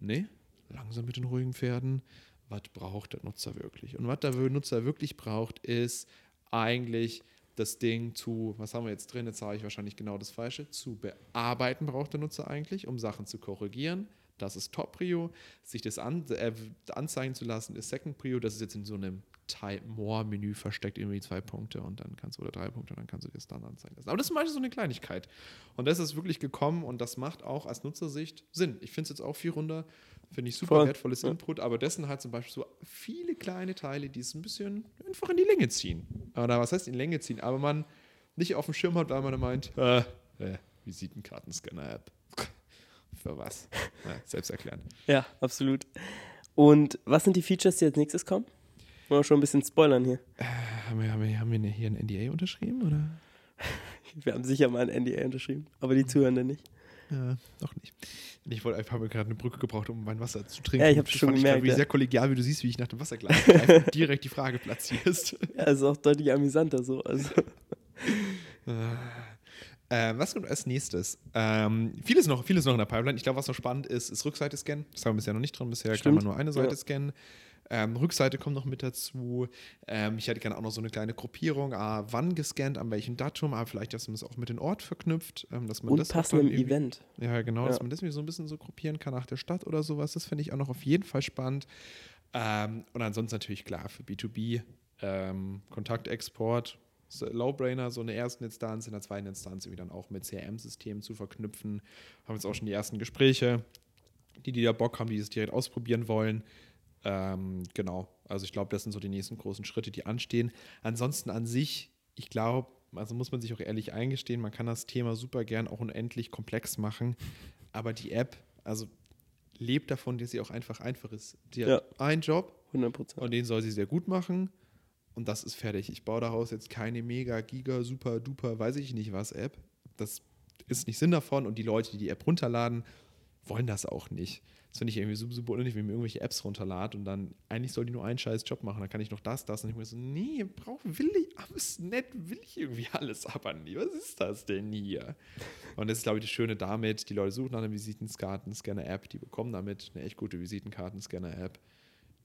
[SPEAKER 2] Nee, langsam mit den ruhigen Pferden. Was braucht der Nutzer wirklich? Und was der Nutzer wirklich braucht, ist eigentlich das Ding zu, was haben wir jetzt drin? Jetzt sage ich wahrscheinlich genau das Falsche. Zu bearbeiten braucht der Nutzer eigentlich, um Sachen zu korrigieren. Das ist Top-Prio. Sich das an, äh, anzeigen zu lassen, ist Second-Prio. Das ist jetzt in so einem Type More-Menü versteckt, irgendwie zwei Punkte und dann kannst du, oder drei Punkte, und dann kannst du dir das dann anzeigen lassen. Aber das ist meistens so eine Kleinigkeit. Und das ist wirklich gekommen und das macht auch aus Nutzersicht Sinn. Ich finde es jetzt auch viel runter, finde ich super
[SPEAKER 1] Voll.
[SPEAKER 2] wertvolles
[SPEAKER 1] Ja.
[SPEAKER 2] Input, aber dessen halt zum Beispiel so viele kleine Teile, die es ein bisschen einfach in die Länge ziehen. Oder was heißt in die Länge ziehen? Aber man nicht auf dem Schirm hat, weil man meint, äh, äh, Visitenkartenscanner-App. Für was? Ja, selbst erklären.
[SPEAKER 1] Ja, absolut. Und was sind die Features, die als nächstes kommen? Wollen wir schon ein bisschen spoilern hier.
[SPEAKER 2] Haben wir, haben wir, haben wir hier ein NDA unterschrieben? Oder?
[SPEAKER 1] Wir haben sicher mal ein NDA unterschrieben, aber die Zuhörenden nicht.
[SPEAKER 2] Ja, doch nicht. Ich wollte einfach mal gerade eine Brücke gebraucht, um mein Wasser zu trinken.
[SPEAKER 1] Ja, ich
[SPEAKER 2] Das
[SPEAKER 1] schon gemerkt,
[SPEAKER 2] wie sehr kollegial, wie du siehst, wie ich nach dem Wasserglas direkt die Frage platzierst.
[SPEAKER 1] Ja, ist auch deutlich amüsanter so. Also,
[SPEAKER 2] Äh, was kommt als nächstes? Ähm, vieles, noch, vieles noch in der Pipeline. Ich glaube, was noch spannend ist, ist Rückseite scannen. Das haben wir bisher noch nicht dran. Bisher kann
[SPEAKER 1] Stimmt.
[SPEAKER 2] man nur eine Seite
[SPEAKER 1] Ja.
[SPEAKER 2] scannen. Ähm, Rückseite kommt noch mit dazu. Ähm, ich hätte gerne auch noch so eine kleine Gruppierung. Ah, wann gescannt, an welchem Datum, aber vielleicht, dass man das auch mit dem Ort verknüpft. Ähm, dass man
[SPEAKER 1] und
[SPEAKER 2] das
[SPEAKER 1] passendem Event.
[SPEAKER 2] Ja, genau, dass
[SPEAKER 1] Ja.
[SPEAKER 2] man das so ein bisschen so gruppieren kann nach der Stadt oder sowas. Das finde ich auch noch auf jeden Fall spannend. Ähm, und ansonsten natürlich klar für B2B, ähm, Kontaktexport, Lowbrainer, so eine ersten Instanz, in der zweiten Instanz irgendwie dann auch mit CRM-Systemen zu verknüpfen. Haben jetzt auch schon die ersten Gespräche, die, die da Bock haben, die das direkt ausprobieren wollen. Ähm, genau, also ich glaube, das sind so die nächsten großen Schritte, die anstehen. Ansonsten an sich, ich glaube, also muss man sich auch ehrlich eingestehen, man kann das Thema super gern auch unendlich komplex machen, aber die App, also lebt davon, dass sie auch einfach einfach ist. Die
[SPEAKER 1] Ja.
[SPEAKER 2] hat einen Job
[SPEAKER 1] 100 Prozent.
[SPEAKER 2] und den soll sie sehr gut machen und das ist fertig. Ich baue daraus jetzt keine mega, giga, super, duper, weiß ich nicht was App. Das ist nicht Sinn davon und die Leute, die die App runterladen, wollen das auch nicht. Das finde ich irgendwie super, super unnötig, wenn ich mir irgendwelche Apps runterlade und dann eigentlich soll die nur einen scheiß Job machen, dann kann ich noch das, das und ich mir so, nee, brauch, will ich, ist nett, will ich irgendwie alles, aber nie. Was ist das denn hier? Und das ist, glaube ich, das Schöne damit, die Leute suchen nach einer Visitenkartenscanner-App, die bekommen damit eine echt gute Visitenkartenscanner-App.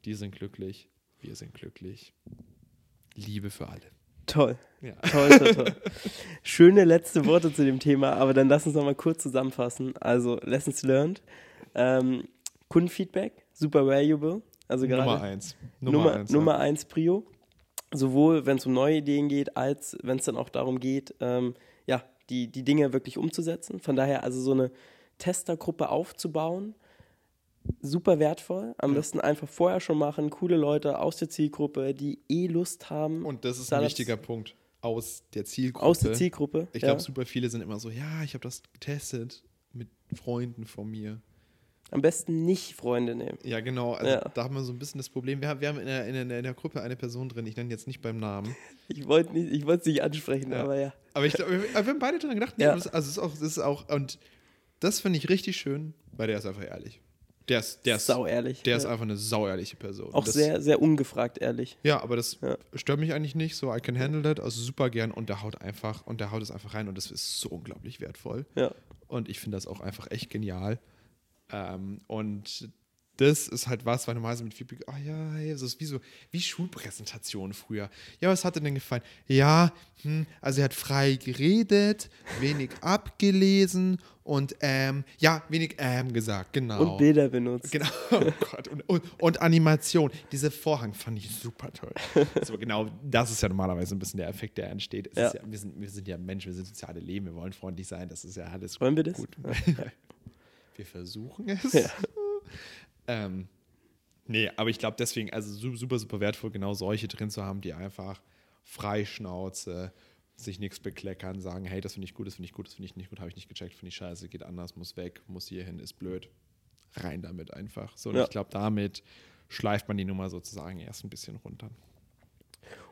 [SPEAKER 2] Die sind glücklich, wir sind glücklich. Liebe für alle.
[SPEAKER 1] Toll.
[SPEAKER 2] Ja.
[SPEAKER 1] Toll, toll, toll. Schöne letzte Worte zu dem Thema, aber dann lass uns nochmal kurz zusammenfassen. Also, Lessons learned. Ähm, Kundenfeedback, super valuable. Also gerade
[SPEAKER 2] Nummer eins.
[SPEAKER 1] Nummer,
[SPEAKER 2] eins,
[SPEAKER 1] Nummer
[SPEAKER 2] ja.
[SPEAKER 1] eins Prio. Sowohl wenn es um neue Ideen geht, als wenn es dann auch darum geht, ähm, ja, die, die Dinge wirklich umzusetzen. Von daher also so eine Testergruppe aufzubauen, super wertvoll. Am
[SPEAKER 2] Ja.
[SPEAKER 1] besten einfach vorher schon machen, coole Leute aus der Zielgruppe, die eh Lust haben.
[SPEAKER 2] Und das ist ein wichtiger Punkt aus der Zielgruppe.
[SPEAKER 1] aus der Zielgruppe.
[SPEAKER 2] Ich
[SPEAKER 1] ja.
[SPEAKER 2] glaube, super viele sind immer so, ja, ich habe das getestet mit Freunden von mir.
[SPEAKER 1] Am besten nicht Freunde nehmen.
[SPEAKER 2] Ja, genau. Also
[SPEAKER 1] Ja.
[SPEAKER 2] da haben wir so ein bisschen das Problem. Wir haben, wir haben in, der, in, der, in der Gruppe eine Person drin, ich nenne jetzt nicht beim Namen.
[SPEAKER 1] Ich wollte nicht, ich wollte es nicht ansprechen,
[SPEAKER 2] Ja.
[SPEAKER 1] aber ja.
[SPEAKER 2] Aber ich wir, wir haben beide dran gedacht. Nee,
[SPEAKER 1] Ja.
[SPEAKER 2] also es ist auch, das ist auch, und das finde ich richtig schön, weil der ist einfach ehrlich. Der ist, der ist,
[SPEAKER 1] Sau ehrlich.
[SPEAKER 2] der
[SPEAKER 1] ja.
[SPEAKER 2] ist einfach eine sauehrliche Person.
[SPEAKER 1] auch
[SPEAKER 2] das,
[SPEAKER 1] sehr, sehr ungefragt ehrlich.
[SPEAKER 2] Ja, aber das
[SPEAKER 1] Ja.
[SPEAKER 2] stört mich eigentlich nicht. So, I can handle that. Also super gern. Und der haut einfach, und der haut es einfach rein. Und das ist so unglaublich wertvoll.
[SPEAKER 1] Ja.
[SPEAKER 2] Und ich finde das auch einfach echt genial. Ähm, und das ist halt was, weil normalerweise mit Feedback, ah ja, hey, das ist wie so, wie Schulpräsentationen früher. Ja, was hat dir denn gefallen? Ja, hm, also er hat frei geredet, wenig abgelesen und ähm, ja, wenig ähm gesagt, genau.
[SPEAKER 1] Und Bilder benutzt.
[SPEAKER 2] Genau, oh Gott. Und, und, und Animation. Diese Vorhang fand ich super toll. So, genau, das ist ja normalerweise ein bisschen der Effekt, der entsteht.
[SPEAKER 1] Ja.
[SPEAKER 2] Ja, wir, sind, wir sind ja Menschen, wir sind soziale Leben, wir wollen freundlich sein. Das ist ja alles
[SPEAKER 1] Wollen wir das?
[SPEAKER 2] gut. wir versuchen es.
[SPEAKER 1] Ja.
[SPEAKER 2] Ähm, nee, aber ich glaube deswegen, also su- super, super wertvoll, genau solche drin zu haben, die einfach freischnauze, sich nichts bekleckern, sagen, hey, das finde ich gut, das finde ich gut, das finde ich nicht gut, habe ich nicht gecheckt, finde ich scheiße, geht anders, muss weg, muss hier hin, ist blöd. Rein damit einfach. So, und
[SPEAKER 1] Ja.
[SPEAKER 2] ich glaube, damit schleift man die Nummer sozusagen erst ein bisschen runter.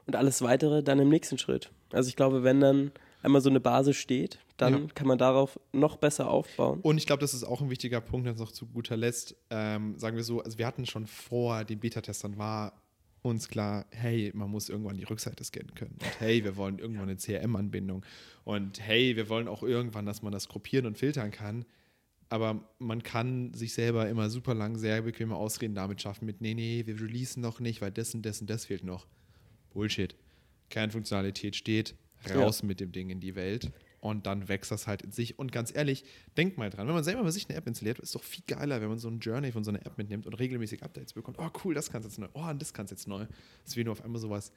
[SPEAKER 1] Und alles weitere dann im nächsten Schritt. Also ich glaube, wenn dann einmal so eine Basis steht, dann
[SPEAKER 2] Ja.
[SPEAKER 1] kann man darauf noch besser aufbauen.
[SPEAKER 2] Und ich glaube, das ist auch ein wichtiger Punkt, jetzt noch zu guter Letzt. Ähm, sagen wir so, also wir hatten schon vor den Beta-Testern war uns klar, hey, man muss irgendwann die Rückseite scannen können. Und hey, wir wollen irgendwann eine CRM-Anbindung. Und hey, wir wollen auch irgendwann, dass man das gruppieren und filtern kann. Aber man kann sich selber immer super lang sehr bequeme Ausreden damit schaffen mit, nee, nee, wir releasen noch nicht, weil das und das und das fehlt noch. Bullshit. Kernfunktionalität steht, raus mit dem Ding in die Welt und dann wächst das halt in sich. Und ganz ehrlich, denkt mal dran, wenn man selber bei sich eine App installiert, ist doch viel geiler, wenn man so ein Journey von so einer App mitnimmt und regelmäßig Updates bekommt. Oh, cool, das kannst jetzt neu. Oh, und das kannst jetzt neu. Dass wie du auf einmal sowas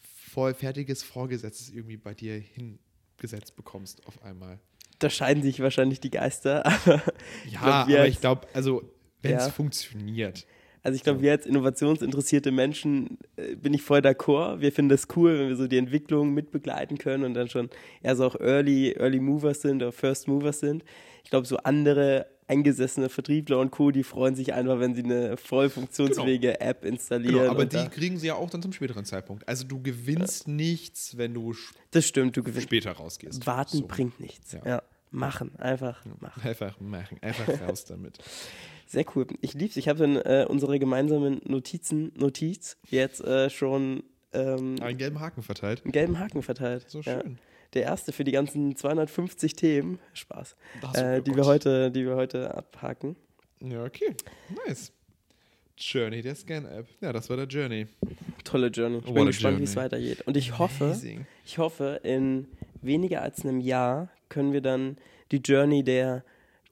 [SPEAKER 2] voll fertiges, vorgesetztes irgendwie bei dir hingesetzt bekommst auf einmal.
[SPEAKER 1] Da scheiden sich wahrscheinlich die Geister.
[SPEAKER 2] Ja,
[SPEAKER 1] glaub, wir
[SPEAKER 2] aber ich glaube, also, wenn es
[SPEAKER 1] Ja.
[SPEAKER 2] funktioniert.
[SPEAKER 1] Also ich glaube, wir als innovationsinteressierte Menschen äh, bin ich voll d'accord. Wir finden das cool, wenn wir so die Entwicklung mitbegleiten können und dann schon eher so auch Early, Early Movers sind oder First Movers sind. Ich glaube, so andere eingesessene Vertriebler und Co., die freuen sich einfach, wenn sie eine voll funktionsfähige App installieren.
[SPEAKER 2] Genau, aber die
[SPEAKER 1] da,
[SPEAKER 2] kriegen sie ja auch dann zum späteren Zeitpunkt. Also du gewinnst nichts, wenn du
[SPEAKER 1] das stimmt, du gewinnst.
[SPEAKER 2] später rausgehst.
[SPEAKER 1] Warten
[SPEAKER 2] So.
[SPEAKER 1] bringt nichts.
[SPEAKER 2] Ja.
[SPEAKER 1] Ja. Machen, einfach machen.
[SPEAKER 2] Einfach machen, einfach raus damit.
[SPEAKER 1] Sehr cool. Ich lieb's. Ich habe in äh, unsere gemeinsamen Notizen, Notiz jetzt äh, schon ähm,
[SPEAKER 2] Einen gelben Haken verteilt.
[SPEAKER 1] einen gelben Haken verteilt.
[SPEAKER 2] So
[SPEAKER 1] Ja.
[SPEAKER 2] schön.
[SPEAKER 1] Der erste für die ganzen 250 Themen, Spaß, äh, die, wir heute, die wir heute abhaken.
[SPEAKER 2] Ja, okay. Nice. Journey der Scan-App. Ja, das war der Journey.
[SPEAKER 1] Tolle Journey. Ich
[SPEAKER 2] What
[SPEAKER 1] bin gespannt, wie es weitergeht. Und ich hoffe,
[SPEAKER 2] Amazing.
[SPEAKER 1] ich hoffe, in weniger als einem Jahr können wir dann die Journey der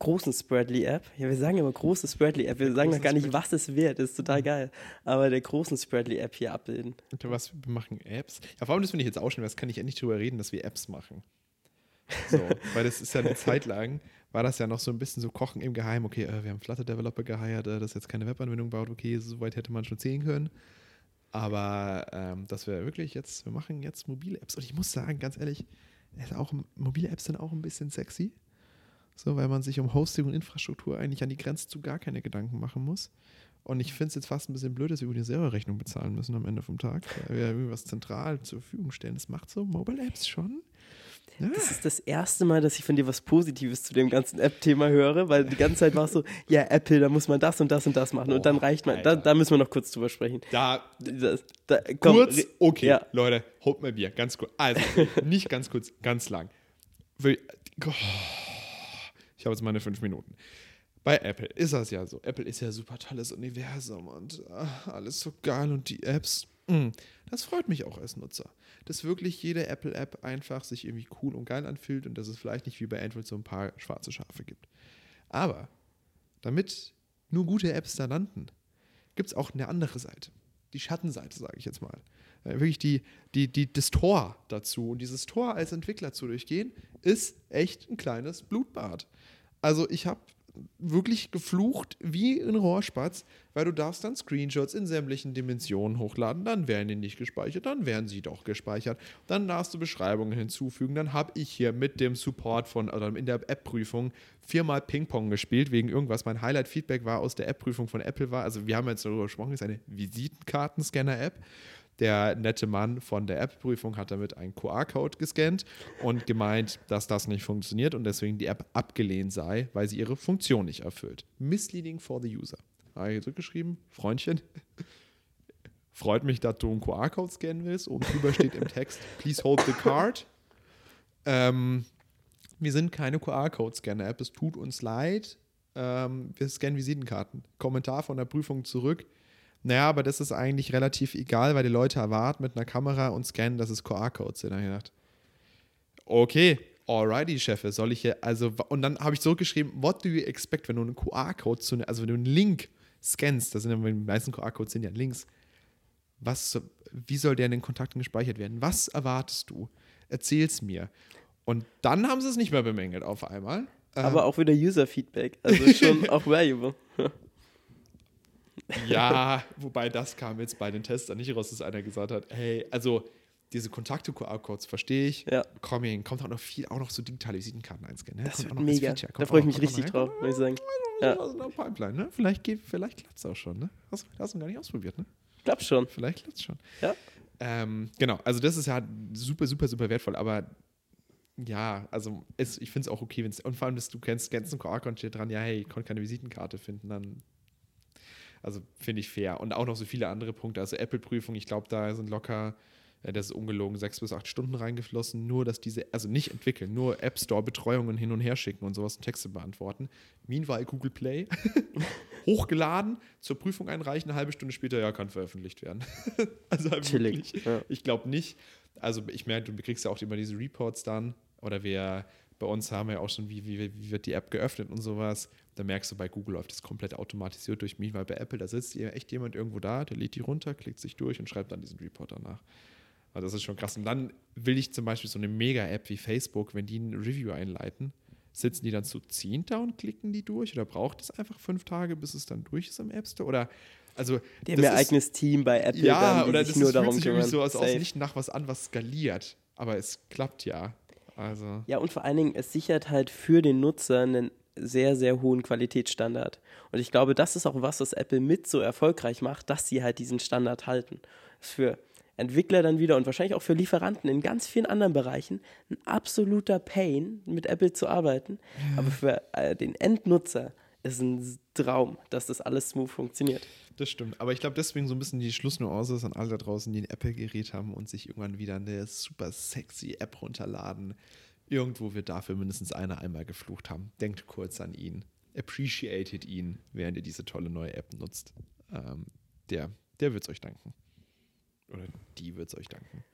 [SPEAKER 1] großen Spreadly-App, ja, wir sagen immer große Spreadly-App, wir sagen noch gar nicht, was es wird, das ist total geil, aber der großen Spreadly-App hier abbilden.
[SPEAKER 2] Und Was wir machen Apps. Ja, vor allem das finde ich jetzt auch schon, das kann ich endlich drüber reden, dass wir Apps machen. So, weil das ist ja eine Zeit lang, war das ja noch so ein bisschen so Kochen im Geheimen. Okay, äh, wir haben Flutter-Developer geheiert, äh, das jetzt keine Webanwendung baut. Okay, so weit hätte man schon sehen können. Aber ähm, dass wir wirklich jetzt, wir machen jetzt mobile Apps. Und ich muss sagen, ganz ehrlich, ist auch, mobile Apps sind auch ein bisschen sexy. So, weil man sich um Hosting und Infrastruktur eigentlich an die Grenze zu gar keine Gedanken machen muss. Und ich finde es jetzt fast ein bisschen blöd, dass wir über die Serverrechnung bezahlen müssen am Ende vom Tag, weil wir irgendwie was zentral zur Verfügung stellen. Das macht so Mobile Apps schon.
[SPEAKER 1] Das ist das erste Mal, dass ich von dir was Positives zu dem ganzen App-Thema höre, weil die ganze Zeit war es so, ja, Apple, da muss man das und das und das machen. und dann reicht man, da, da müssen wir noch kurz drüber sprechen.
[SPEAKER 2] Da,
[SPEAKER 1] Das, da, komm,
[SPEAKER 2] kurz, okay,
[SPEAKER 1] Ja.
[SPEAKER 2] Leute, holt mal Bier, ganz kurz. Also, nicht ganz kurz, ganz lang. Will- oh, Ich habe jetzt meine fünf Minuten. Bei Apple ist das ja so. Apple ist ja super tolles Universum und ah, alles so geil und die Apps. mm, Das freut mich auch als Nutzer. Dass wirklich jede Apple-App einfach sich irgendwie cool und geil anfühlt und dass es vielleicht nicht wie bei Android so ein paar schwarze Schafe gibt. Aber damit nur gute Apps da landen, gibt es auch eine andere Seite. Die Schattenseite, sage ich jetzt mal. Äh, wirklich die, die, die, das Tor dazu. Und dieses Tor als Entwickler zu durchgehen, ist echt ein kleines Blutbad. Also ich habe wirklich geflucht wie ein Rohrspatz, weil du darfst dann Screenshots in sämtlichen Dimensionen hochladen, dann werden die nicht gespeichert, dann werden sie doch gespeichert, dann darfst du Beschreibungen hinzufügen, dann habe ich hier mit dem Support von, oder in der App-Prüfung viermal Ping-Pong gespielt, wegen irgendwas. Mein Highlight-Feedback war aus der App-Prüfung von Apple war, also wir haben jetzt darüber gesprochen, ist eine Visitenkartenscanner-App. Der nette Mann von der App-Prüfung hat damit einen QR-Code gescannt und gemeint, dass das nicht funktioniert und deswegen die App abgelehnt sei, weil sie ihre Funktion nicht erfüllt. Misleading for the user. Habe ich zurückgeschrieben, Freundchen, freut mich, dass du einen QR-Code scannen willst. Oben drüber steht im Text, please hold the card. Ähm, wir sind keine QR-Code-Scanner-App, es tut uns leid. Ähm, wir scannen Visitenkarten. Kommentar von der Prüfung zurück. Naja, aber das ist eigentlich relativ egal, weil die Leute erwarten mit einer Kamera und scannen, dass es QR-Codes sind. Da habe ich gedacht, okay, alrighty, Chefe, soll ich hier, also, und dann habe ich zurückgeschrieben, what do you expect, wenn du einen QR-Code zu, also wenn du einen Link scannst, das sind ja, die meisten QR-Codes sind ja Links, was, wie soll der in den Kontakten gespeichert werden? Was erwartest du? Erzähl's mir. Und dann haben sie es nicht mehr bemängelt auf einmal.
[SPEAKER 1] Aber auch wieder User-Feedback, also schon auch valuable.
[SPEAKER 2] Ja, wobei das kam jetzt bei den Testern nicht raus, dass einer gesagt hat, hey, also diese Kontakte-QR-Codes verstehe ich.
[SPEAKER 1] Ja.
[SPEAKER 2] Coming, kommt auch noch viel, auch noch so digitale Visitenkarten einscannen. Ne?
[SPEAKER 1] Das
[SPEAKER 2] Kommt
[SPEAKER 1] wird mega. Da freue ich mich richtig drauf, muss ich sagen.
[SPEAKER 2] Ja. Pipeline, ne? Vielleicht, geht- vielleicht klappt es auch schon, ne? Hast, hast du gar nicht ausprobiert, ne?
[SPEAKER 1] Ich glaube schon.
[SPEAKER 2] Vielleicht klappt es schon.
[SPEAKER 1] Ja.
[SPEAKER 2] Ähm, genau, also das ist ja super, super, super wertvoll, aber ja, also es, ich finde es auch okay, wenn es, und vor allem, dass du kennst, kennst einen QR-Code steht dran, ja, hey, ich konnte keine Visitenkarte finden, dann, also finde ich fair. Und auch noch so viele andere Punkte, also Apple-Prüfung, ich glaube, da sind locker, äh, das ist ungelogen, sechs bis acht Stunden reingeflossen, nur, dass diese, also nicht entwickeln, nur App Store-Betreuungen hin und her schicken und sowas und Texte beantworten. Meanwhile Google Play, hochgeladen, zur Prüfung einreichen, eine halbe Stunde später, ja, kann veröffentlicht werden. also halt
[SPEAKER 1] Chillig.
[SPEAKER 2] wirklich.
[SPEAKER 1] Ja.
[SPEAKER 2] Ich glaube nicht. Also ich merke, du kriegst ja auch immer diese Reports dann. Oder wir bei uns haben wir ja auch schon, wie, wie, wie wird die App geöffnet und sowas. Da merkst du, bei Google läuft das komplett automatisiert durch mich, weil bei Apple, da sitzt echt jemand irgendwo da, der lädt die runter, klickt sich durch und schreibt dann diesen Report danach. Also das ist schon krass. Und dann will ich zum Beispiel so eine Mega-App wie Facebook, wenn die ein Review einleiten, sitzen die dann zu zehn da und klicken die durch? Oder braucht es einfach fünf Tage, bis es dann durch ist im App Store? Oder also
[SPEAKER 1] Die haben ihr
[SPEAKER 2] ist-
[SPEAKER 1] eigenes Team bei Apple,
[SPEAKER 2] ja,
[SPEAKER 1] dann,
[SPEAKER 2] oder das
[SPEAKER 1] nur
[SPEAKER 2] ist,
[SPEAKER 1] darum
[SPEAKER 2] fühlt sich irgendwie so aus, aus nicht nach was an, was skaliert. Aber es klappt ja. Also,
[SPEAKER 1] Ja, und vor allen Dingen, es sichert halt für den Nutzer einen sehr, sehr hohen Qualitätsstandard. Und ich glaube, das ist auch was, was Apple mit so erfolgreich macht, dass sie halt diesen Standard halten. Das ist für Entwickler dann wieder und wahrscheinlich auch für Lieferanten in ganz vielen anderen Bereichen ein absoluter Pain, mit Apple zu arbeiten. Aber für äh, den Endnutzer ist ein Traum, dass das alles smooth funktioniert.
[SPEAKER 2] Das stimmt. Aber ich glaube, deswegen so ein bisschen die Schlussnuance ist an alle da draußen, die ein Apple-Gerät haben und sich irgendwann wieder eine super sexy App runterladen. Irgendwo wird dafür mindestens einer einmal geflucht haben. Denkt kurz an ihn. Appreciated ihn, während ihr diese tolle neue App nutzt. Ähm, der der wird es euch danken. Oder die wird es euch danken.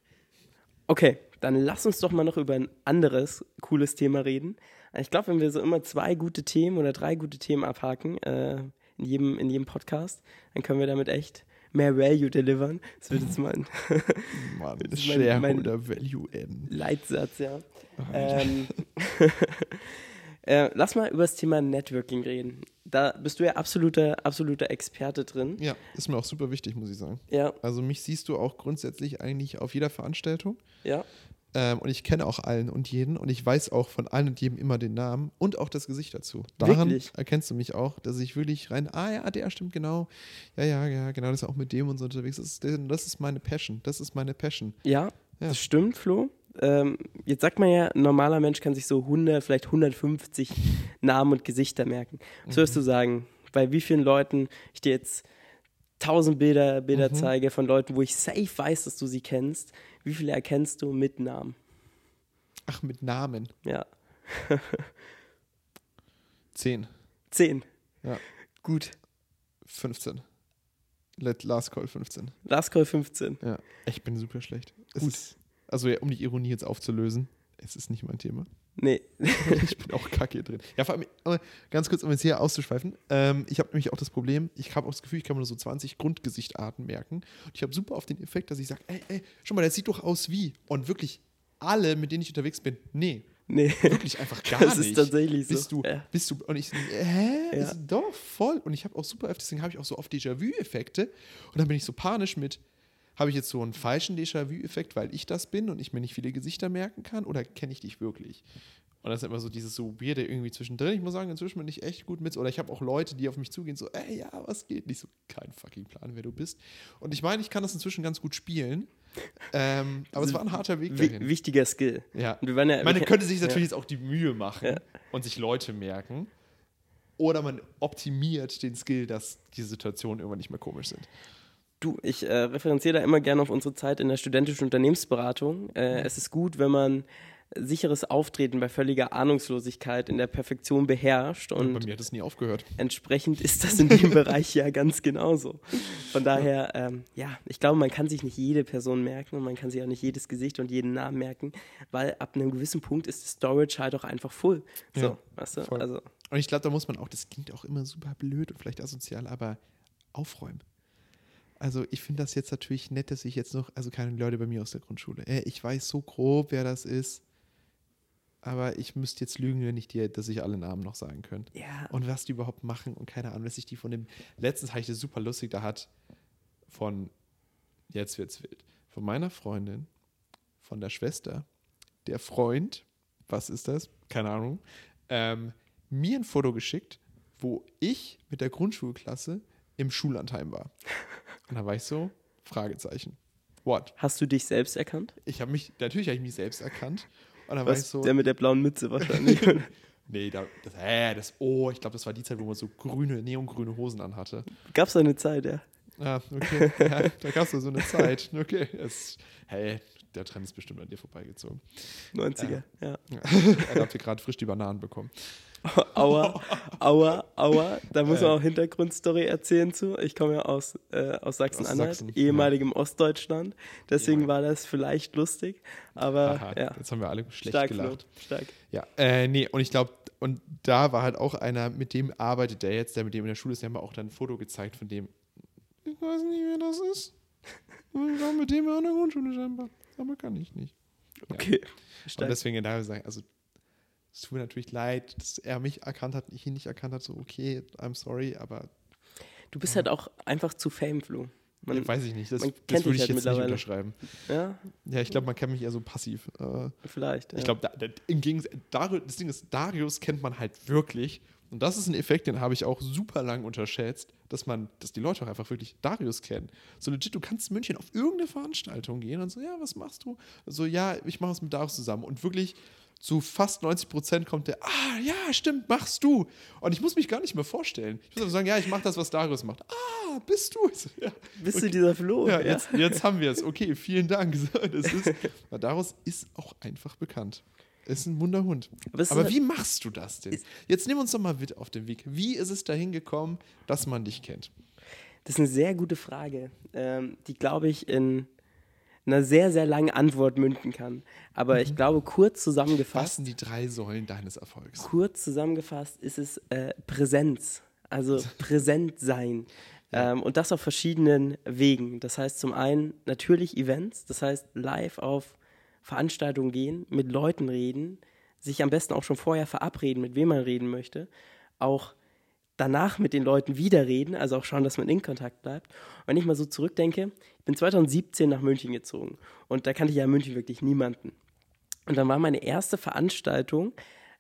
[SPEAKER 1] Okay, dann lass uns doch mal noch über ein anderes cooles Thema reden. Ich glaube, wenn wir so immer zwei gute Themen oder drei gute Themen abhaken äh, in, jedem, in jedem Podcast, dann können wir damit echt mehr Value delivern. Das wird jetzt mein
[SPEAKER 2] Mann,
[SPEAKER 1] Das mein- mein-
[SPEAKER 2] Value N.
[SPEAKER 1] Leitsatz, ja. Ähm, äh, lass mal über das Thema Networking reden. Da bist du ja absoluter, absoluter Experte drin.
[SPEAKER 2] Ja, ist mir auch super wichtig, muss ich sagen.
[SPEAKER 1] Ja,
[SPEAKER 2] Also mich siehst du auch grundsätzlich eigentlich auf jeder Veranstaltung.
[SPEAKER 1] ja.
[SPEAKER 2] Ähm, und ich kenne auch allen und jeden und ich weiß auch von allen und jedem immer den Namen und auch das Gesicht dazu. Daran
[SPEAKER 1] Wirklich?
[SPEAKER 2] erkennst du mich auch, dass ich wirklich rein, ah ja, der stimmt genau. Ja, ja, ja, genau, das ist auch mit dem und so unterwegs. Das ist, das ist meine Passion. Das ist meine Passion.
[SPEAKER 1] Ja,
[SPEAKER 2] Ja.
[SPEAKER 1] das stimmt, Flo. ähm, jetzt sagt man ja, ein normaler Mensch kann sich so 100, vielleicht 150 Namen und Gesichter merken. Was würdest du sagen, bei wie vielen Leuten ich dir jetzt 1000 Bilder, Bilder zeige von Leuten, wo ich safe weiß, dass du sie kennst, wie viele erkennst du mit Namen?
[SPEAKER 2] Ach, mit Namen.
[SPEAKER 1] Ja,
[SPEAKER 2] Zehn.
[SPEAKER 1] 10.
[SPEAKER 2] Ja.
[SPEAKER 1] Gut.
[SPEAKER 2] 15. Let Last Call 15.
[SPEAKER 1] Last Call 15.
[SPEAKER 2] Ja. Ich bin super schlecht.
[SPEAKER 1] Gut.
[SPEAKER 2] Ist, also, ja, um die Ironie jetzt aufzulösen, es ist nicht mein Thema.
[SPEAKER 1] Nee.
[SPEAKER 2] ich bin auch kacke hier drin. Ja, vor allem, aber ganz kurz, um jetzt hier auszuschweifen. Ähm, ich habe nämlich auch das Problem, ich habe auch das Gefühl, ich kann mir nur so 20 Grundgesichtarten merken. Und ich habe super oft den Effekt, dass ich sage, ey, ey, schau mal, der sieht doch aus wie. Und wirklich alle, mit denen ich unterwegs bin, nee,
[SPEAKER 1] Nee.
[SPEAKER 2] wirklich einfach gar
[SPEAKER 1] Das
[SPEAKER 2] nicht.
[SPEAKER 1] ist tatsächlich so.
[SPEAKER 2] Bist du,
[SPEAKER 1] Ja.
[SPEAKER 2] bist du, und ich, hä?
[SPEAKER 1] Ja.
[SPEAKER 2] Ist doch voll. Und ich habe auch super oft, deswegen habe ich auch so oft Déjà-vu-Effekte. Und dann bin ich so panisch mit, habe ich jetzt so einen falschen Déjà-vu-Effekt, weil ich das bin und ich mir nicht viele Gesichter merken kann? Oder kenne ich dich wirklich? Und das ist immer so dieses so weirde irgendwie zwischendrin. Ich muss sagen, inzwischen bin ich echt gut mit. Oder ich habe auch Leute, die auf mich zugehen, so, ey, ja, was geht? Nicht so, kein fucking Plan, wer du bist. Und ich meine, ich kann das inzwischen ganz gut spielen. Ähm, aber es war ein harter Weg dahin.
[SPEAKER 1] wichtiger Skill.
[SPEAKER 2] Ja.
[SPEAKER 1] Ja,
[SPEAKER 2] Man könnte sich
[SPEAKER 1] ja.
[SPEAKER 2] natürlich jetzt auch die Mühe machen
[SPEAKER 1] Ja.
[SPEAKER 2] und sich Leute merken. Oder man optimiert den Skill, dass die Situationen irgendwann nicht mehr komisch sind.
[SPEAKER 1] Du, ich äh, referenziere da immer gerne auf unsere Zeit in der studentischen Unternehmensberatung. Äh, es ist gut, wenn man sicheres Auftreten bei völliger Ahnungslosigkeit in der Perfektion beherrscht
[SPEAKER 2] Und bei mir hat es nie aufgehört.
[SPEAKER 1] entsprechend ist das in dem Bereich ja ganz genauso. Von daher, ähm, ja, ich glaube, man kann sich nicht jede Person merken und man kann sich auch nicht jedes Gesicht und jeden Namen merken, weil ab einem gewissen Punkt ist das Storage halt auch einfach full. So,
[SPEAKER 2] Ja,
[SPEAKER 1] weißt du?
[SPEAKER 2] voll.
[SPEAKER 1] Also,
[SPEAKER 2] Und ich glaube, da muss man auch, das klingt auch immer super blöd und vielleicht asozial, aber aufräumen. Also ich finde das jetzt natürlich nett, dass ich jetzt noch, also keine Leute bei mir aus der Grundschule. Äh, Ich weiß so grob, wer das ist. Aber ich müsste jetzt lügen, wenn ich dir, dass ich alle Namen noch sagen könnte.
[SPEAKER 1] ja,
[SPEAKER 2] und was die überhaupt machen und keine Ahnung, dass ich die von dem letztens habe ich das super lustig, da hat von jetzt wird's wild, von meiner Freundin, von der Schwester, der Freund, was ist das? Keine Ahnung, ähm, mir ein Foto geschickt, wo ich mit der Grundschulklasse im Schullandheim war. Und da war ich so, Fragezeichen. What?
[SPEAKER 1] hast du dich selbst erkannt?
[SPEAKER 2] Ich habe mich, natürlich habe ich mich selbst erkannt. Und dann war ich
[SPEAKER 1] Was,
[SPEAKER 2] so,
[SPEAKER 1] der mit der blauen Mütze wahrscheinlich.
[SPEAKER 2] nee, da, das, äh, das, oh, ich glaube, das war die Zeit, wo man so grüne, neongrüne Hosen anhatte.
[SPEAKER 1] Gab's da eine Zeit, ja.
[SPEAKER 2] Ah, okay. Ja, da gab es so eine Zeit. Okay. Es, hey, der Trend ist bestimmt an dir vorbeigezogen.
[SPEAKER 1] 90er, ja.
[SPEAKER 2] Er habt ihr gerade frisch die Bananen bekommen.
[SPEAKER 1] Aua, aua, aua. Da muss man
[SPEAKER 2] Äh.
[SPEAKER 1] auch Hintergrundstory erzählen zu. Ich komme ja aus, äh, aus Sachsen-Anhalt,
[SPEAKER 2] Sachsen,
[SPEAKER 1] ehemaligem Ostdeutschland. Deswegen
[SPEAKER 2] Ja.
[SPEAKER 1] war das vielleicht lustig. Aber
[SPEAKER 2] Aha,
[SPEAKER 1] ja,
[SPEAKER 2] jetzt haben wir alle schlecht
[SPEAKER 1] stark,
[SPEAKER 2] gelacht.
[SPEAKER 1] Flo, stark.
[SPEAKER 2] Ja, äh, nee, und ich glaube, und da war halt auch einer, mit dem arbeitet der jetzt, der mit dem in der Schule ist, der haben mir auch dann ein Foto gezeigt von dem. Ich weiß nicht, wer das ist. Ich war mit dem an der Grundschule scheinbar. Aber kann ich nicht.
[SPEAKER 1] Okay,
[SPEAKER 2] Und
[SPEAKER 1] stark.
[SPEAKER 2] deswegen da sagen, also es tut mir natürlich leid, dass er mich erkannt hat, ich ihn nicht erkannt hat, so okay, I'm sorry, aber
[SPEAKER 1] Du bist halt auch einfach zu fame, Flo. Man,
[SPEAKER 2] ja, weiß ich nicht, das, das würde ich
[SPEAKER 1] halt
[SPEAKER 2] jetzt nicht unterschreiben.
[SPEAKER 1] ja,
[SPEAKER 2] Ja, ich glaube, man kennt mich eher so passiv. Äh,
[SPEAKER 1] vielleicht. Ja.
[SPEAKER 2] Ich glaube, da, da, im Gegensatz, Darius, das Ding ist, Darius kennt man halt wirklich. Und das ist ein Effekt, den habe ich auch super lang unterschätzt, dass man, dass die Leute auch einfach wirklich Darius kennen. So legit, du kannst in München auf irgendeine Veranstaltung gehen und so, ja, was machst du? So, ja, ich mache es mit Darius zusammen. Und wirklich zu fast 90 Prozent kommt der, ah, ja, stimmt, machst du. Und ich muss mich gar nicht mehr vorstellen. Ich muss einfach sagen, ja, ich mache das, was Darius macht. Ah, bist du es? Ja.
[SPEAKER 1] Bist du dieser Flo?
[SPEAKER 2] Ja, jetzt, jetzt haben wir es. Okay, vielen Dank. So, Das ist, na, daraus ist auch einfach bekannt. Ist ein Wunderhund.
[SPEAKER 1] Aber es ist
[SPEAKER 2] Aber
[SPEAKER 1] halt-
[SPEAKER 2] wie machst du das denn? Jetzt nimm uns doch mal mit auf den Weg. Wie ist es dahin gekommen, dass man dich kennt?
[SPEAKER 1] Das ist eine sehr gute Frage, ähm, die, glaube ich, in einer sehr, sehr langen Antwort münden kann. Aber
[SPEAKER 2] Mhm.
[SPEAKER 1] ich glaube, kurz
[SPEAKER 2] Was
[SPEAKER 1] zusammengefasst,
[SPEAKER 2] sind die drei Säulen deines Erfolgs?
[SPEAKER 1] kurz zusammengefasst ist es äh, Präsenz, also präsent sein. Ähm, und das auf verschiedenen Wegen. Das heißt zum einen natürlich Events, das heißt live auf Veranstaltungen gehen, mit Leuten reden, sich am besten auch schon vorher verabreden, mit wem man reden möchte, auch danach mit den Leuten wieder reden, also auch schauen, dass man in Kontakt bleibt. Und wenn ich mal so zurückdenke, ich bin 2017 nach München gezogen und da kannte ich ja in München wirklich niemanden. Und dann war meine erste Veranstaltung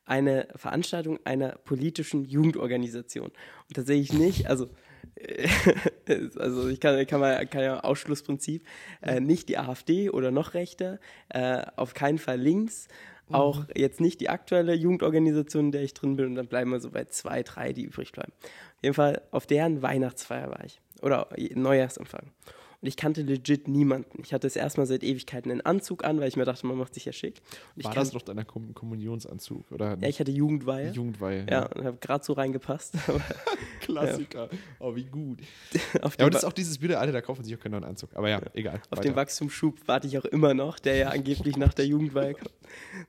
[SPEAKER 1] eine Veranstaltung einer politischen Jugendorganisation. Und tatsächlich nicht, also also ich kann, kann, mal, kann ja Ausschlussprinzip, äh, nicht die AfD oder noch rechter, äh, auf keinen Fall links, mhm. auch jetzt nicht die aktuelle Jugendorganisation, in der ich drin bin und dann bleiben wir so bei zwei, drei, die übrig bleiben. Auf jeden Fall auf deren Weihnachtsfeier war ich oder Neujahrsempfang. Und ich kannte legit niemanden. Ich hatte es erstmal seit Ewigkeiten einen Anzug an, weil ich mir dachte, man macht sich ja schick.
[SPEAKER 2] Und War das noch deiner Kom Kommunionsanzug? Oder
[SPEAKER 1] ja, ich hatte Jugendweihe.
[SPEAKER 2] Jugendweihe.
[SPEAKER 1] Ja, ja. und habe gerade so reingepasst.
[SPEAKER 2] Klassiker. Ja. Oh, wie gut. Ja, und das ist auch dieses Bild, alle, da kaufen sich auch keinen neuen Anzug. Aber ja, ja. egal.
[SPEAKER 1] Auf weiter. den Wachstumsschub warte ich auch immer noch, der ja angeblich nach der Jugendweihe kommt.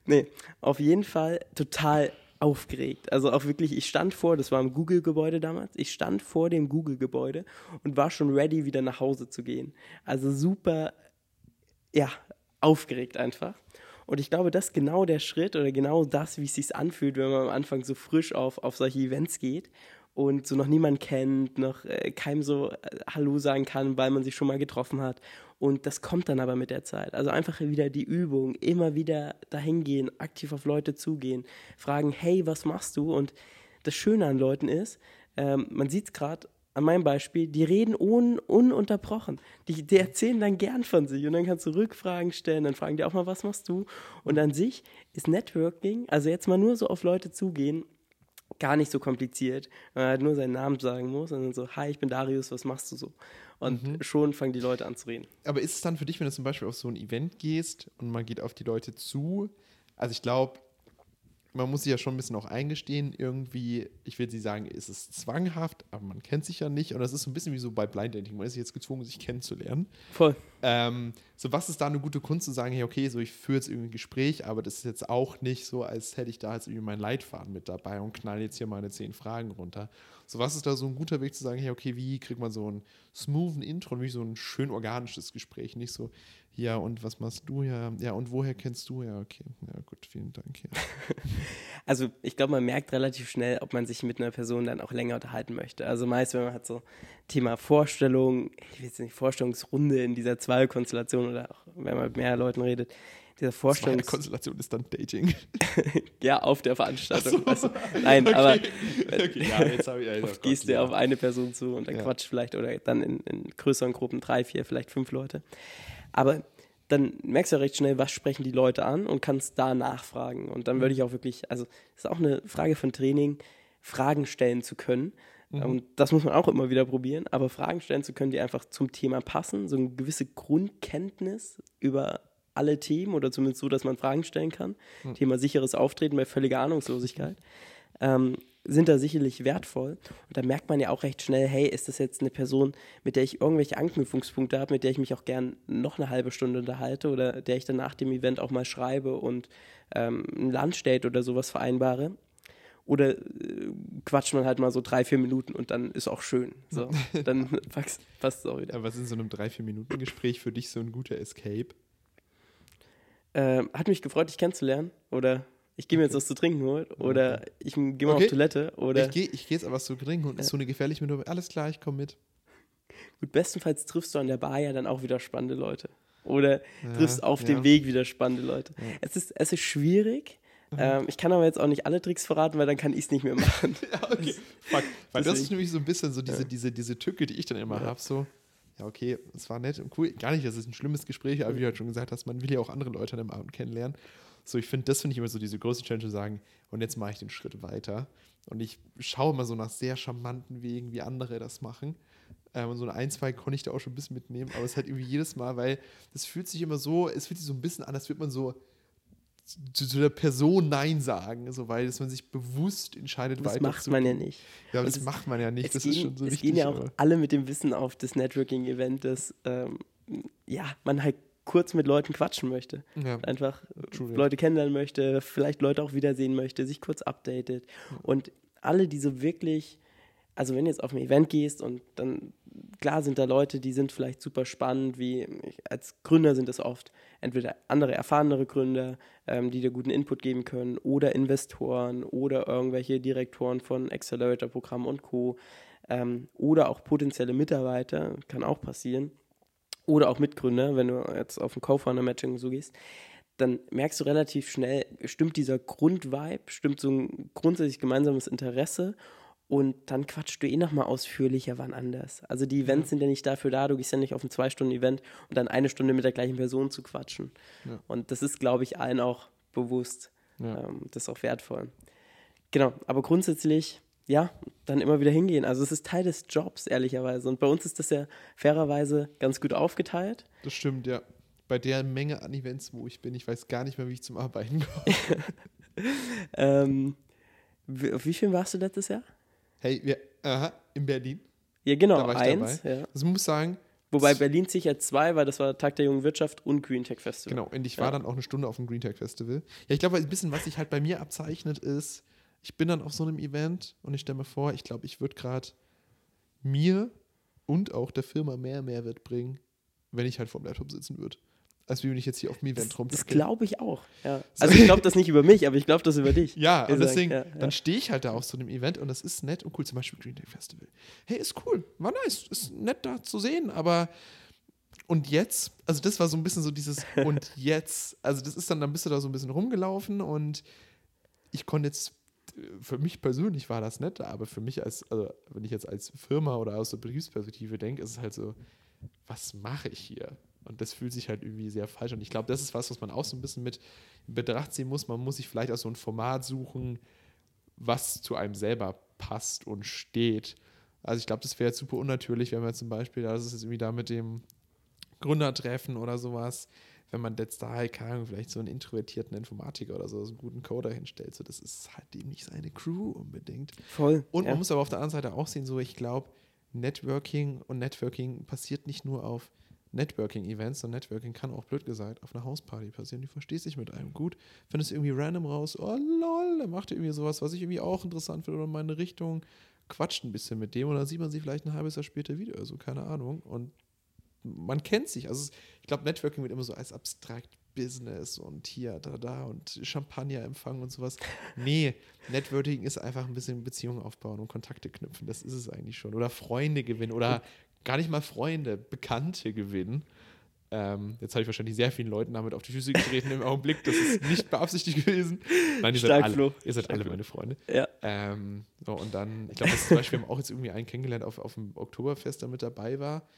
[SPEAKER 1] Nee, auf jeden Fall total aufgeregt. Also auch wirklich, ich stand vor, das war im Google-Gebäude damals, ich stand vor dem Google-Gebäude und war schon ready, wieder nach Hause zu gehen. Also super, ja, aufgeregt einfach. Und ich glaube, das ist genau der Schritt oder genau das, wie es sich anfühlt, wenn man am Anfang so frisch auf, auf solche Events geht und so noch niemand kennt, noch äh, keinem so äh, Hallo sagen kann, weil man sich schon mal getroffen hat. Und das kommt dann aber mit der Zeit. Also einfach wieder die Übung, immer wieder dahin gehen, aktiv auf Leute zugehen, fragen, hey, was machst du? Und das Schöne an Leuten ist, ähm, man sieht es gerade an meinem Beispiel, die reden un ununterbrochen. Die, die, erzählen dann gern von sich und dann kannst du Rückfragen stellen, dann fragen die auch mal, was machst du? Und an sich ist Networking, also jetzt mal nur so auf Leute zugehen, gar nicht so kompliziert, weil man halt nur seinen Namen sagen muss und dann so, hi, ich bin Darius, was machst du so? Und mhm. schon fangen die Leute an zu reden.
[SPEAKER 2] Aber ist es dann für dich, wenn du zum Beispiel auf so ein Event gehst und man geht auf die Leute zu, also ich glaube, man muss sich ja schon ein bisschen auch eingestehen, irgendwie, ich will sie sagen, ist es zwanghaft, aber man kennt sich ja nicht. Und das ist so ein bisschen wie so bei Blind Dating. Man ist jetzt gezwungen, sich kennenzulernen.
[SPEAKER 1] Voll.
[SPEAKER 2] Ähm, so, was ist da eine gute Kunst zu sagen, hey, okay, so ich führe jetzt irgendwie ein Gespräch, aber das ist jetzt auch nicht so, als hätte ich da jetzt irgendwie meinen Leitfaden mit dabei und knall jetzt hier meine zehn Fragen runter. So, was ist da so ein guter Weg zu sagen, hey, okay, wie kriegt man so einen smoothen Intro und wie so ein schön organisches Gespräch? Nicht so, ja, und was machst du? Ja, ja, und woher kennst du? Ja, okay. Ja, gut, vielen Dank. Ja.
[SPEAKER 1] Also ich glaube, man merkt relativ schnell, ob man sich mit einer Person dann auch länger unterhalten möchte. Also meist, wenn man hat so Thema Vorstellung, ich will jetzt nicht Vorstellungsrunde in dieser Zweikonstellation oder auch wenn man mit mehr Leuten redet, dieser Vorstellungs...
[SPEAKER 2] Konstellation ist dann Dating.
[SPEAKER 1] ja, auf der Veranstaltung. So. Also, nein, okay. aber okay. Ja, jetzt ich, ja, oft gehst du ja. auf eine Person zu und dann ja. quatscht vielleicht oder dann in, in größeren Gruppen drei, vier, vielleicht fünf Leute. Aber dann merkst du ja recht schnell, was sprechen die Leute an und kannst da nachfragen. Und dann würde ich auch wirklich, also es ist auch eine Frage von Training, Fragen stellen zu können. Mhm. Und das muss man auch immer wieder probieren, aber Fragen stellen zu können, die einfach zum Thema passen, so eine gewisse Grundkenntnis über alle Themen oder zumindest so, dass man Fragen stellen kann. Mhm. Thema sicheres Auftreten bei völliger Ahnungslosigkeit. Ähm, sind da sicherlich wertvoll. Und da merkt man ja auch recht schnell, hey, ist das jetzt eine Person, mit der ich irgendwelche Anknüpfungspunkte habe, mit der ich mich auch gern noch eine halbe Stunde unterhalte oder der ich dann nach dem Event auch mal schreibe und ähm, ein Lunchdate oder sowas vereinbare. Oder äh, quatscht man halt mal so drei, vier Minuten und dann ist auch schön. So, dann passt es auch wieder.
[SPEAKER 2] Aber was ist in so einem drei, vier Minuten Gespräch für dich so ein guter Escape?
[SPEAKER 1] Ähm, hat mich gefreut, dich kennenzulernen. Oder ich gehe mir jetzt was zu trinken holen oder ich gehe mal okay. auf Toilette oder.
[SPEAKER 2] Ich gehe ich geh jetzt aber was zu trinken und ja. ist so eine gefährliche Minute. Alles klar, ich komme mit.
[SPEAKER 1] Gut, bestenfalls triffst du an der Bar ja dann auch wieder spannende Leute. Oder ja, triffst auf ja. dem Weg wieder spannende Leute. Es, ist, es ist schwierig. Mhm. Ähm, ich kann aber jetzt auch nicht alle Tricks verraten, weil dann kann ich es nicht mehr machen.
[SPEAKER 2] ja, okay. Fuck. Weil das ist nämlich so ein bisschen so diese, diese, diese Tücke, die ich dann immer habe. So, ja, okay, es war nett und cool. Gar nicht, das ist ein schlimmes Gespräch, aber wie du halt schon gesagt hast, man will ja auch andere Leute an dem Abend kennenlernen. So, ich finde, das finde ich immer so diese große Challenge zu sagen, und jetzt mache ich den Schritt weiter. Und ich schaue immer so nach sehr charmanten Wegen, wie andere das machen. Ähm, und so ein, zwei konnte ich da auch schon ein bisschen mitnehmen, aber es ist halt irgendwie jedes Mal, weil das fühlt sich immer so, es fühlt sich so ein bisschen an, als würde man so zu, zu, der Person Nein sagen, so weil dass man sich bewusst entscheidet,
[SPEAKER 1] das weiter macht man ja nicht.
[SPEAKER 2] Ja, das, das, macht man ja nicht. Das gehen, ist schon so
[SPEAKER 1] es
[SPEAKER 2] wichtig.
[SPEAKER 1] gehen ja auch aber. alle mit dem Wissen auf das Networking-Event, dass ähm, ja, man halt kurz mit Leuten quatschen möchte. Ja. Einfach True, Leute kennenlernen möchte, vielleicht Leute auch wiedersehen möchte, sich kurz updatet. Und alle, die so wirklich, also wenn du jetzt auf ein Event gehst und dann, klar sind da Leute, die sind vielleicht super spannend, wie als Gründer sind es oft entweder andere erfahrenere Gründer, ähm, die dir guten Input geben können, oder Investoren oder irgendwelche Direktoren von Accelerator-Programmen und Co. Ähm, oder auch potenzielle Mitarbeiter, kann auch passieren oder auch Mitgründer, wenn du jetzt auf ein Co-Founder-Matching so gehst, dann merkst du relativ schnell, stimmt dieser Grundvibe, stimmt so ein grundsätzlich gemeinsames Interesse und dann quatschst du eh nochmal ausführlicher wann anders. Also die Events sind ja nicht dafür da, du gehst ja nicht auf ein Zwei-Stunden-Event und dann eine Stunde mit der gleichen Person zu quatschen.
[SPEAKER 2] Ja.
[SPEAKER 1] Und das ist, glaube ich, allen auch bewusst.
[SPEAKER 2] Ja.
[SPEAKER 1] Ähm, das ist auch wertvoll. Genau, aber grundsätzlich, ja, dann immer wieder hingehen. Also es ist Teil des Jobs, ehrlicherweise. Und bei uns ist das ja fairerweise ganz gut aufgeteilt.
[SPEAKER 2] Das stimmt, ja. Bei der Menge an Events, wo ich bin, ich weiß gar nicht mehr, wie ich zum Arbeiten komme.
[SPEAKER 1] Ähm, wie, auf wie vielen warst du letztes Jahr?
[SPEAKER 2] Hey, wir, aha, in Berlin.
[SPEAKER 1] Ja, genau,
[SPEAKER 2] Da war ich
[SPEAKER 1] eins.
[SPEAKER 2] dabei.
[SPEAKER 1] Ja.
[SPEAKER 2] Also ich muss sagen,
[SPEAKER 1] Wobei Berlin sicher zwei, weil das war Tag der jungen Wirtschaft und Green Tech Festival.
[SPEAKER 2] Genau, und ich
[SPEAKER 1] Ja.
[SPEAKER 2] war dann auch eine Stunde auf dem Green Tech Festival. Ja, ich glaube, ein bisschen, was sich halt bei mir abzeichnet, ist, ich bin dann auf so einem Event und ich stelle mir vor, ich glaube, ich würde gerade mir und auch der Firma mehr Mehrwert bringen, wenn ich halt vor dem Laptop sitzen würde. Als wie wenn ich jetzt hier auf dem Event
[SPEAKER 1] Das, das
[SPEAKER 2] rumzacke.
[SPEAKER 1] glaube ich auch. Ja. Also ich glaube das nicht über mich, aber ich glaube das über dich.
[SPEAKER 2] Ja, und deswegen,
[SPEAKER 1] ja, ja.
[SPEAKER 2] dann stehe ich halt da auf so einem Event und das ist nett und cool. Zum Beispiel Green Day Festival. Hey, ist cool, war nice, ist nett da zu sehen, aber und jetzt, also das war so ein bisschen so dieses und jetzt, also das ist dann, dann bist du da so ein bisschen rumgelaufen und ich konnte jetzt, für mich persönlich war das nett, aber für mich als, also wenn ich jetzt als Firma oder aus der Betriebsperspektive denke, ist es halt so, was mache ich hier? Und das fühlt sich halt irgendwie sehr falsch an. Ich glaube, das ist was, was man auch so ein bisschen mit in Betracht ziehen muss. Man muss sich vielleicht auch so ein Format suchen, was zu einem selber passt und steht. Also ich glaube, das wäre super unnatürlich, wenn man zum Beispiel, das ist jetzt irgendwie da mit dem Gründertreffen oder sowas, wenn man jetzt da halt, keine Ahnung, vielleicht so einen introvertierten Informatiker oder so, so einen guten Coder hinstellt. So, das ist halt eben nicht seine Crew unbedingt.
[SPEAKER 1] Voll.
[SPEAKER 2] Und
[SPEAKER 1] ja.
[SPEAKER 2] man muss aber auf der anderen Seite auch sehen, so ich glaube, Networking und Networking passiert nicht nur auf Networking-Events, sondern Networking kann auch blöd gesagt auf einer Hausparty passieren. Du verstehst dich mit einem gut, findest irgendwie random raus, oh lol, der macht irgendwie sowas, was ich irgendwie auch interessant finde oder in meine Richtung, quatscht ein bisschen mit dem und dann sieht man sich vielleicht ein halbes Jahr später wieder, also keine Ahnung. Und man kennt sich. Also es- ich glaube, Networking wird immer so als abstrakt Business und hier, da, da und Champagnerempfang und sowas. Nee, Networking ist einfach ein bisschen Beziehungen aufbauen und Kontakte knüpfen. Das ist es eigentlich schon. Oder Freunde gewinnen oder gar nicht mal Freunde, Bekannte gewinnen. Ähm, jetzt habe ich wahrscheinlich sehr vielen Leuten damit auf die Füße getreten im Augenblick. Das ist nicht beabsichtigt gewesen. Nein, ihr seid alle,
[SPEAKER 1] Flo.
[SPEAKER 2] ihr seid
[SPEAKER 1] Stark,
[SPEAKER 2] alle meine Freunde.
[SPEAKER 1] ja.
[SPEAKER 2] Ähm, so, und dann, ich glaube, zum Beispiel haben auch jetzt irgendwie einen kennengelernt auf, auf dem Oktoberfest, der mit dabei war.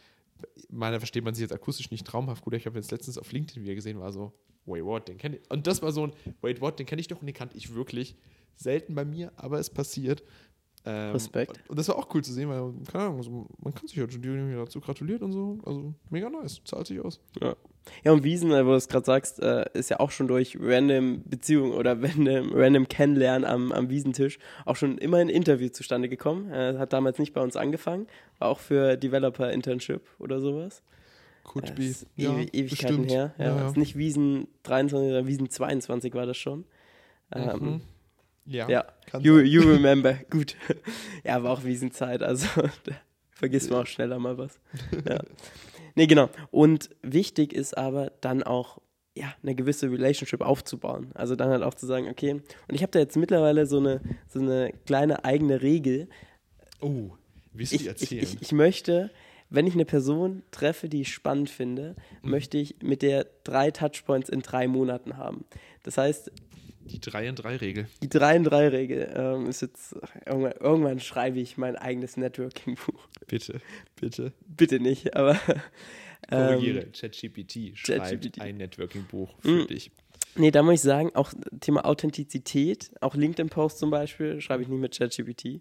[SPEAKER 2] Meiner versteht man sich jetzt akustisch nicht traumhaft gut. Ich habe jetzt letztens auf LinkedIn wieder gesehen, war so, wait, what, den kenne ich. Und das war so ein, wait, what, den kenne ich doch und den kannte ich wirklich. Selten bei mir, aber es passiert. Ähm,
[SPEAKER 1] Respekt.
[SPEAKER 2] Und, und das war auch cool zu sehen, weil, keine Ahnung, so, man kann sich halt schon die irgendwie dazu gratuliert und so. Also mega nice, zahlt sich aus.
[SPEAKER 1] Ja. Ja, und Wiesen, äh, wo du es gerade sagst, äh, ist ja auch schon durch random Beziehungen oder random, random Kennenlernen am, am Wiesentisch auch schon immer ein Interview zustande gekommen. Äh, hat damals nicht bei uns angefangen, war auch für Developer Internship oder sowas.
[SPEAKER 2] Could
[SPEAKER 1] Das
[SPEAKER 2] be.
[SPEAKER 1] Ewi Ewigkeiten
[SPEAKER 2] bestimmt.
[SPEAKER 1] her. Ja,
[SPEAKER 2] Ja, ja.
[SPEAKER 1] Ist nicht Wiesen 23, sondern Wiesen 22 war das schon. Ähm,
[SPEAKER 2] Mhm. Ja,
[SPEAKER 1] Ja,
[SPEAKER 2] kann
[SPEAKER 1] you, you remember. Gut. Ja, war auch Wiesenzeit, also da vergisst man auch schneller mal was. Ja. Nee, genau. Und wichtig ist aber dann auch, ja, eine gewisse Relationship aufzubauen. Also dann halt auch zu sagen, okay, und ich habe da jetzt mittlerweile so eine, so eine kleine eigene Regel.
[SPEAKER 2] Oh, willst du
[SPEAKER 1] Ich,
[SPEAKER 2] die
[SPEAKER 1] ich,
[SPEAKER 2] erzählen?
[SPEAKER 1] ich, ich möchte, wenn ich eine Person treffe, die ich spannend finde,
[SPEAKER 2] Mhm.
[SPEAKER 1] möchte ich mit der drei Touchpoints in drei Monaten haben. Das heißt,
[SPEAKER 2] die 3 in 3 Regel.
[SPEAKER 1] die 3 in 3 Regel ähm, ist jetzt, irgendwann, irgendwann schreibe ich mein eigenes Networking-Buch.
[SPEAKER 2] Bitte, bitte.
[SPEAKER 1] Bitte nicht, aber.
[SPEAKER 2] Korrigiere,
[SPEAKER 1] Ähm,
[SPEAKER 2] ChatGPT schreibt ein Networking-Buch für
[SPEAKER 1] Mm.
[SPEAKER 2] dich.
[SPEAKER 1] nee, da muss ich sagen, auch Thema Authentizität, auch LinkedIn-Posts zum Beispiel, schreibe ich nicht mit ChatGPT.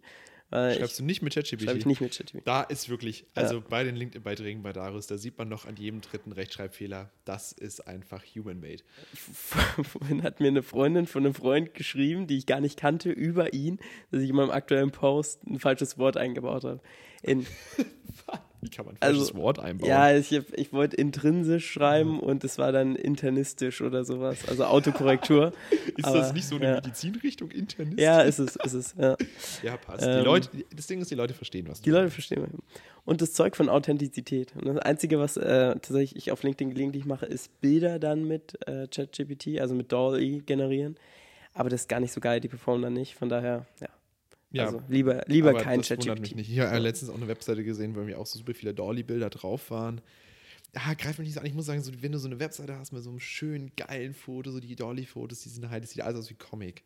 [SPEAKER 1] Weil
[SPEAKER 2] Schreibst
[SPEAKER 1] ich,
[SPEAKER 2] du nicht mit ChatGPT?
[SPEAKER 1] schreibe ich nicht mit ChatGPT.
[SPEAKER 2] Da ist wirklich, also bei den LinkedIn-Beiträgen bei Darius, da sieht man noch an jedem dritten Rechtschreibfehler, das ist einfach human-made.
[SPEAKER 1] Vorhin hat mir eine Freundin von einem Freund geschrieben, die ich gar nicht kannte, über ihn, dass ich in meinem aktuellen Post ein falsches Wort eingebaut habe. In,
[SPEAKER 2] Wie kann man ein
[SPEAKER 1] Also,
[SPEAKER 2] falsches Wort einbauen?
[SPEAKER 1] ja, ich, ich wollte intrinsisch schreiben und es war dann internistisch oder sowas, also Autokorrektur.
[SPEAKER 2] ist
[SPEAKER 1] aber,
[SPEAKER 2] das nicht so eine
[SPEAKER 1] ja.
[SPEAKER 2] Medizinrichtung, Internist?
[SPEAKER 1] Ja, ist es, ist es, ja.
[SPEAKER 2] Ja, passt.
[SPEAKER 1] Ähm,
[SPEAKER 2] die Leute, das Ding ist, die Leute verstehen, was
[SPEAKER 1] Die Leute
[SPEAKER 2] meinst.
[SPEAKER 1] verstehen. mich. Und das Zeug von Authentizität. Und das Einzige, was äh, tatsächlich ich auf LinkedIn gelegentlich mache, ist Bilder dann mit äh, ChatGPT, also mit DALL-E generieren. Aber das ist gar nicht so geil, die performen dann nicht. Von daher, ja.
[SPEAKER 2] Ja,
[SPEAKER 1] also lieber, lieber kein ChatGPT.
[SPEAKER 2] Ich habe letztens auch eine Webseite gesehen, wo irgendwie auch so super viele Dolly-Bilder drauf waren. Ja, greif mich nicht so an. Ich muss sagen, so, wenn du so eine Webseite hast mit so einem schönen, geilen Foto, so die Dolly-Fotos, die sind halt, das sieht alles aus wie Comic.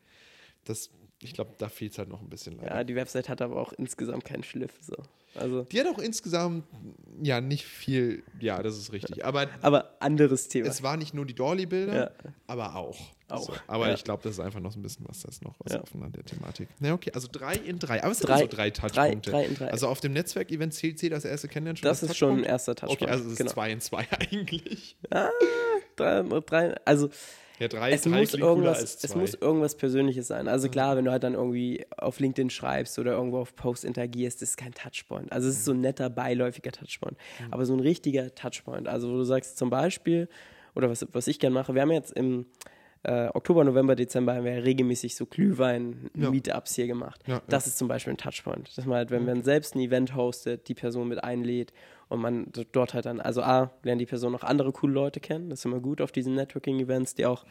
[SPEAKER 2] Das Ich glaube, da fehlt es halt noch ein bisschen leider.
[SPEAKER 1] Ja, die Website hat aber auch insgesamt keinen Schliff. So. Also,
[SPEAKER 2] Die hat auch insgesamt ja nicht viel, ja, das ist richtig. Aber
[SPEAKER 1] aber anderes Thema.
[SPEAKER 2] es war nicht nur die Dolly-Bilder,
[SPEAKER 1] Ja.
[SPEAKER 2] aber auch.
[SPEAKER 1] Auch,
[SPEAKER 2] So. Aber
[SPEAKER 1] ja.
[SPEAKER 2] ich glaube, das ist einfach noch so ein bisschen was, das noch was
[SPEAKER 1] Ja.
[SPEAKER 2] offen an der Thematik. Na okay, also drei in drei. Aber es sind
[SPEAKER 1] Drei-
[SPEAKER 2] so drei Touchpunkte.
[SPEAKER 1] drei in drei.
[SPEAKER 2] Also auf dem Netzwerk-Event zählt sie das erste Kennenlernen schon
[SPEAKER 1] das ist schon ein erster Touchpoint.
[SPEAKER 2] Okay, also es ist
[SPEAKER 1] genau.
[SPEAKER 2] zwei in zwei eigentlich.
[SPEAKER 1] Drei, drei, also
[SPEAKER 2] Ja, drei,
[SPEAKER 1] es
[SPEAKER 2] drei
[SPEAKER 1] muss, irgendwas, es muss irgendwas Persönliches sein. Also klar, wenn du halt dann irgendwie auf LinkedIn schreibst oder irgendwo auf Post interagierst, das ist kein Touchpoint. Also es ist so ein netter, beiläufiger Touchpoint.
[SPEAKER 2] Mhm.
[SPEAKER 1] Aber so ein richtiger Touchpoint. Also wo du sagst zum Beispiel, oder was, was ich gerne mache, wir haben jetzt im äh, Oktober, November, Dezember haben wir ja regelmäßig so Glühwein-Meetups hier gemacht. Das ist zum Beispiel ein Touchpoint. Dass man halt, wenn man selbst ein Event hostet, die Person mit einlädt und man dort halt dann, also A, lernt die Person noch andere coole Leute kennen. Das ist immer gut auf diesen Networking-Events, die auch,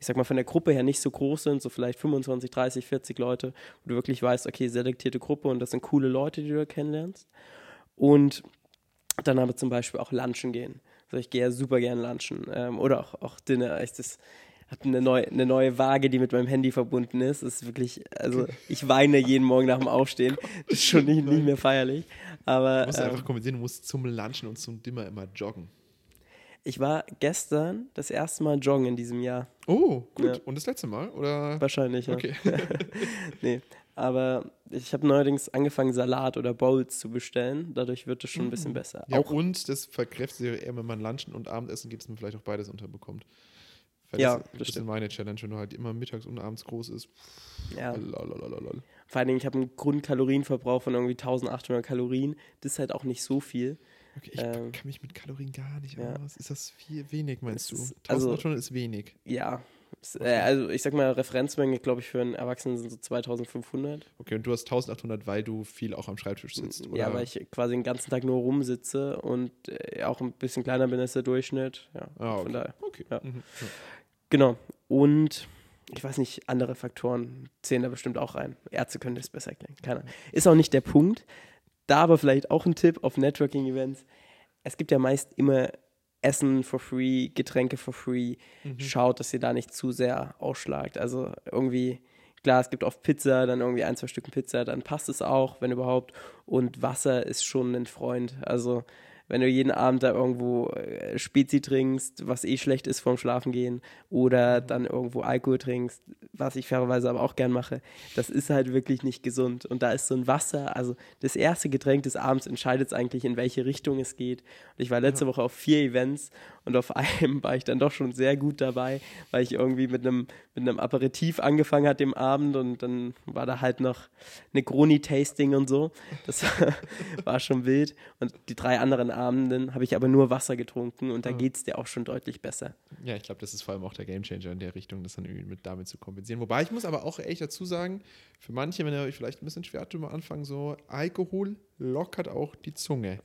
[SPEAKER 1] ich sag mal, von der Gruppe her nicht so groß sind, so vielleicht 25, 30, 40 Leute, wo du wirklich weißt, okay, selektierte Gruppe und das sind coole Leute, die du da kennenlernst. Und dann aber zum Beispiel auch lunchen gehen. Also ich gehe ja super gern lunchen. Ähm, oder auch, auch Dinner. Ich das habe eine neue, eine neue Waage, die mit meinem Handy verbunden ist. Das ist wirklich, also ich weine jeden Morgen nach dem Aufstehen. Das ist schon nicht, nicht mehr feierlich. Aber
[SPEAKER 2] Du musst
[SPEAKER 1] ähm,
[SPEAKER 2] einfach kommentieren, du musst zum Lunchen und zum Dimmer immer joggen.
[SPEAKER 1] ich war gestern das erste Mal joggen in diesem Jahr.
[SPEAKER 2] Oh, gut.
[SPEAKER 1] Ja.
[SPEAKER 2] Und das letzte Mal? Oder?
[SPEAKER 1] Wahrscheinlich, ja.
[SPEAKER 2] Okay.
[SPEAKER 1] Nee, aber ich habe neuerdings angefangen, Salat oder Bowls zu bestellen. Dadurch wird es schon ein bisschen besser.
[SPEAKER 2] Ja,
[SPEAKER 1] Auch
[SPEAKER 2] und das verkräftigt sich eher, wenn man Lunchen und Abendessen gibt, dass man vielleicht auch beides unterbekommt. Weil
[SPEAKER 1] Ja,
[SPEAKER 2] das,
[SPEAKER 1] das
[SPEAKER 2] ist meine Challenge, wenn du halt immer mittags und abends groß ist.
[SPEAKER 1] ja.
[SPEAKER 2] Lalalala.
[SPEAKER 1] Vor allen Dingen, ich habe einen Grundkalorienverbrauch von irgendwie 1800 Kalorien. Das ist halt auch nicht so viel.
[SPEAKER 2] Okay, ich
[SPEAKER 1] Ähm,
[SPEAKER 2] kann mich mit Kalorien gar nicht
[SPEAKER 1] ja.
[SPEAKER 2] aus. Ist das viel wenig, meinst du?
[SPEAKER 1] Es ist-
[SPEAKER 2] 1800
[SPEAKER 1] also-
[SPEAKER 2] ist wenig.
[SPEAKER 1] Ja. Es- Äh, also ich sag mal, Referenzmenge, glaube ich, für einen Erwachsenen sind so 2500.
[SPEAKER 2] Okay, und du hast 1800, weil du viel auch am Schreibtisch sitzt, oder?
[SPEAKER 1] Ja, weil ich quasi den ganzen Tag nur rumsitze und äh, auch ein bisschen kleiner bin als der Durchschnitt. Ja,
[SPEAKER 2] Ah,
[SPEAKER 1] von
[SPEAKER 2] okay.
[SPEAKER 1] daher.
[SPEAKER 2] Okay.
[SPEAKER 1] Ja.
[SPEAKER 2] Mhm.
[SPEAKER 1] Genau. Und ich weiß nicht, andere Faktoren zählen da bestimmt auch rein. Ärzte können das besser erklären. Keiner. Ist auch nicht der Punkt. Da aber vielleicht auch ein Tipp auf Networking-Events. Es gibt ja meist immer Essen for free, Getränke for free. Schaut, dass ihr da nicht zu sehr ausschlagt. Also irgendwie, klar, es gibt oft Pizza, dann irgendwie ein, zwei Stücken Pizza, dann passt es auch, wenn überhaupt. Und Wasser ist schon ein Freund. Also wenn du jeden Abend da irgendwo äh, Spezi trinkst, was eh schlecht ist vorm Schlafengehen, oder dann irgendwo Alkohol trinkst, was ich fairerweise aber auch gern mache, das ist halt wirklich nicht gesund. Und da ist so ein Wasser, also das erste Getränk des Abends entscheidet eigentlich, in welche Richtung es geht. Und ich war letzte Woche auf vier Events und auf einem war ich dann doch schon sehr gut dabei, weil ich irgendwie mit einem, mit einem Aperitif angefangen hat dem Abend und dann war da halt noch Negroni-Tasting und so. Das war schon wild. Und die drei anderen Abenden habe ich aber nur Wasser getrunken und da geht es dir auch schon deutlich besser.
[SPEAKER 2] Ja, ich glaube, das ist vor allem auch der Gamechanger in der Richtung, das dann irgendwie mit damit zu kompensieren. Wobei ich muss aber auch echt dazu sagen, für manche, wenn ihr euch vielleicht ein bisschen schwer tut am Anfang, so Alkohol lockert auch die Zunge.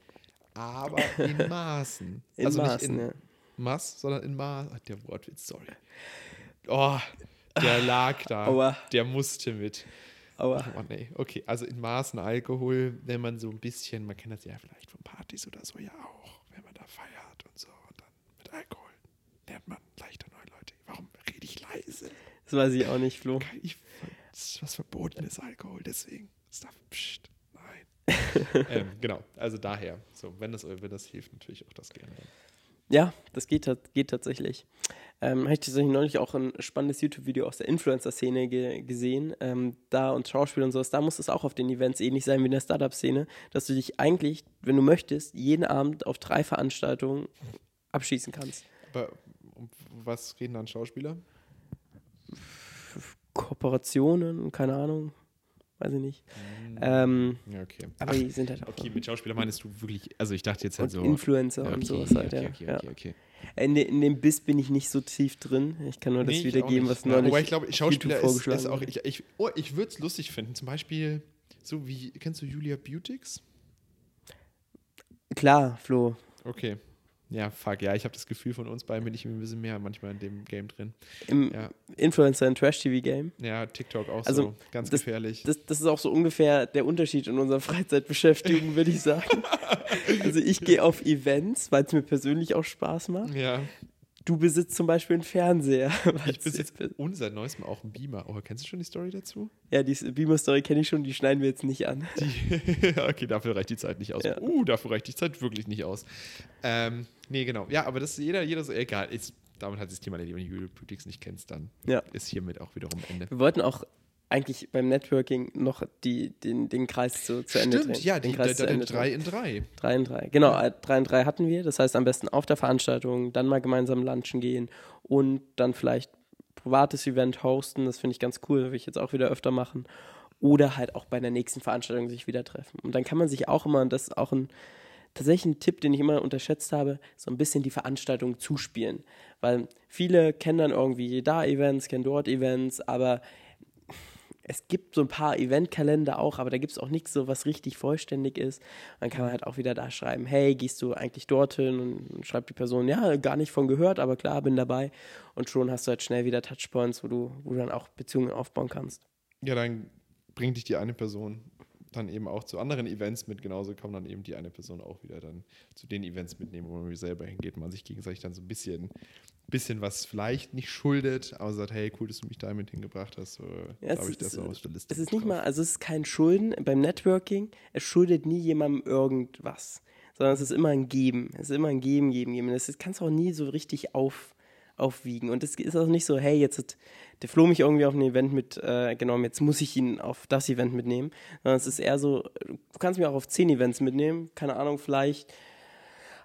[SPEAKER 2] Aber in Maßen.
[SPEAKER 1] In
[SPEAKER 2] also
[SPEAKER 1] Maßen,
[SPEAKER 2] nicht in
[SPEAKER 1] ja.
[SPEAKER 2] Maß, sondern in Maß. Ach, der Wortwitz, sorry. Oh, der lag da.
[SPEAKER 1] Aua.
[SPEAKER 2] Der musste mit.
[SPEAKER 1] Aber
[SPEAKER 2] Oh nee, okay. Also in Maßen Alkohol, wenn man so ein bisschen, man kennt das ja vielleicht von Partys oder so ja auch, wenn man da feiert und so und dann mit Alkohol lernt man leichter neue Leute. Warum rede ich leise?
[SPEAKER 1] das weiß ich auch nicht, Flo.
[SPEAKER 2] Ich, das ist was Verbotenes Alkohol, deswegen. Darf, pst, nein. ähm, genau, also daher, so, wenn das, wenn das hilft, natürlich auch das gerne.
[SPEAKER 1] Ja, das geht, geht tatsächlich. Ähm, Habe ich tatsächlich neulich auch ein spannendes YouTube-Video aus der Influencer-Szene ge gesehen. Ähm, da und Schauspiel und sowas, da muss es auch auf den Events ähnlich sein wie in der Startup-Szene, dass du dich eigentlich, wenn du möchtest, jeden Abend auf drei Veranstaltungen abschießen kannst.
[SPEAKER 2] Aber um was reden dann Schauspieler?
[SPEAKER 1] Kooperationen, keine Ahnung, weiß ich nicht. Ähm,
[SPEAKER 2] Ja, okay.
[SPEAKER 1] aber die sind halt auch
[SPEAKER 2] Okay, mit Schauspieler meinst du wirklich, also ich dachte jetzt halt
[SPEAKER 1] und
[SPEAKER 2] so.
[SPEAKER 1] Influencer
[SPEAKER 2] Ja,
[SPEAKER 1] und
[SPEAKER 2] okay,
[SPEAKER 1] sowas halt,
[SPEAKER 2] okay,
[SPEAKER 1] ja.
[SPEAKER 2] okay,
[SPEAKER 1] ja.
[SPEAKER 2] okay, okay.
[SPEAKER 1] In, in dem Biss bin ich nicht so tief drin. Ich kann nur das
[SPEAKER 2] Nee, auch
[SPEAKER 1] wiedergeben, was neulich
[SPEAKER 2] Wobei ich glaube, Schauspieler ist, ist auch, ich, ich, oh, ich würde es lustig finden. Zum Beispiel, so wie, kennst du Julia Beautix?
[SPEAKER 1] Klar, Flo.
[SPEAKER 2] Okay. Ja, fuck, ja, ich habe das Gefühl, von uns beiden bin ich ein bisschen mehr manchmal in dem Game drin.
[SPEAKER 1] Im
[SPEAKER 2] Ja,
[SPEAKER 1] Influencer- und Trash-TV-Game.
[SPEAKER 2] ja TikTok auch
[SPEAKER 1] Also,
[SPEAKER 2] so, ganz
[SPEAKER 1] das-
[SPEAKER 2] gefährlich.
[SPEAKER 1] Das, das ist auch so ungefähr der Unterschied in unserer Freizeitbeschäftigung, würde ich sagen. Also ich gehe auf Events, weil es mir persönlich auch Spaß macht.
[SPEAKER 2] ja,
[SPEAKER 1] du besitzt zum Beispiel einen Fernseher.
[SPEAKER 2] Ich besitze unser neuestem auch einen Beamer. Oh, kennst du schon die Story dazu?
[SPEAKER 1] Ja, die Beamer-Story kenne ich schon, die schneiden wir jetzt nicht an.
[SPEAKER 2] Die, okay, dafür reicht die Zeit nicht aus. Ja. Uh, dafür reicht die Zeit wirklich nicht aus. Ähm, nee, genau. Ja, aber das ist jeder, jeder so, egal. Ist, damit hat sich das Thema, wenn du Politics nicht kennst, dann ja. ist hiermit auch wiederum Ende.
[SPEAKER 1] Wir wollten auch eigentlich beim Networking noch die, den, den Kreis zu, zu Ende
[SPEAKER 2] Stimmt, ja, den die, Kreis da, da, 3 in 3.
[SPEAKER 1] 3 in 3, genau, ja. 3 in 3 hatten wir. Das heißt, am besten auf der Veranstaltung, dann mal gemeinsam lunchen gehen und dann vielleicht privates Event hosten. Das finde ich ganz cool, will ich jetzt auch wieder öfter machen. Oder halt auch bei der nächsten Veranstaltung sich wieder treffen. Und dann kann man sich auch immer, und das ist auch ein tatsächlich ein Tipp, den ich immer unterschätzt habe, so ein bisschen die Veranstaltung zuspielen. Weil viele kennen dann irgendwie da Events, kennen dort Events, aber es gibt so ein paar Eventkalender auch, aber da gibt es auch nichts so, was richtig vollständig ist. Dann kann man halt auch wieder da schreiben, hey, gehst du eigentlich dorthin? Und schreibt die Person, ja, gar nicht von gehört, aber klar, bin dabei. Und schon hast du halt schnell wieder Touchpoints, wo du, wo du dann auch Beziehungen aufbauen kannst.
[SPEAKER 2] Ja, dann bringt dich die eine Person dann eben auch zu anderen Events mit. Genauso kann dann eben die eine Person auch wieder dann zu den Events mitnehmen, wo man selber hingeht. Man sich gegenseitig dann so ein bisschen, bisschen was vielleicht nicht schuldet, aber sagt, hey, cool, dass du mich damit hingebracht hast. So,
[SPEAKER 1] ja, darf ich das so aus der Liste Es ist nicht mal, also es ist kein Schulden beim Networking. Es schuldet nie jemandem irgendwas, sondern es ist immer ein Geben. Es ist immer ein Geben, Geben, Geben. Das kannst du auch nie so richtig auf aufwiegen. Und es ist auch nicht so, hey, jetzt hat der Flo mich irgendwie auf ein Event mit äh, genommen, jetzt muss ich ihn auf das Event mitnehmen. Sondern es ist eher so, du kannst mich auch auf zehn Events mitnehmen, keine Ahnung, vielleicht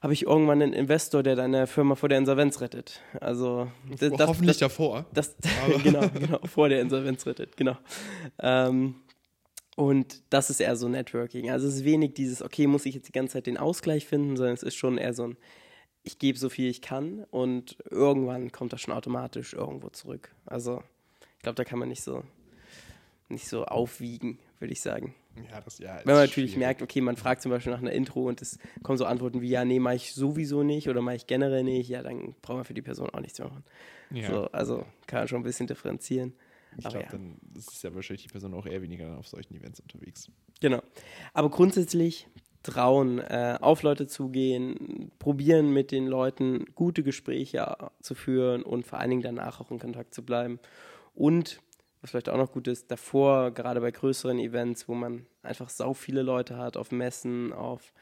[SPEAKER 1] habe ich irgendwann einen Investor, der deine Firma vor der Insolvenz rettet. Also
[SPEAKER 2] das, das, hoffentlich das, davor.
[SPEAKER 1] Das, genau, genau, vor der Insolvenz rettet, genau. Ähm, und das ist eher so Networking. Also es ist wenig dieses, okay, muss ich jetzt die ganze Zeit den Ausgleich finden, sondern es ist schon eher so ein, ich gebe so viel ich kann und irgendwann kommt das schon automatisch irgendwo zurück. Also ich glaube, da kann man nicht so nicht so aufwiegen, würde ich sagen.
[SPEAKER 2] Ja, das ja.
[SPEAKER 1] Wenn man natürlich schwierig. merkt, okay, man fragt zum Beispiel nach einer Intro und es kommen so Antworten wie ja, nee, mache ich sowieso nicht oder mache ich generell nicht, ja, dann braucht man für die Person auch nichts machen. Ja. So, also kann man schon ein bisschen differenzieren.
[SPEAKER 2] Ich glaube, ja. dann ist ja wahrscheinlich die Person auch eher weniger auf solchen Events unterwegs.
[SPEAKER 1] Genau. Aber grundsätzlich trauen, äh, auf Leute zugehen, probieren mit den Leuten gute Gespräche zu führen und vor allen Dingen danach auch in Kontakt zu bleiben. Und was vielleicht auch noch gut ist, davor, gerade bei größeren Events, wo man einfach sau viele Leute hat, auf Messen, auf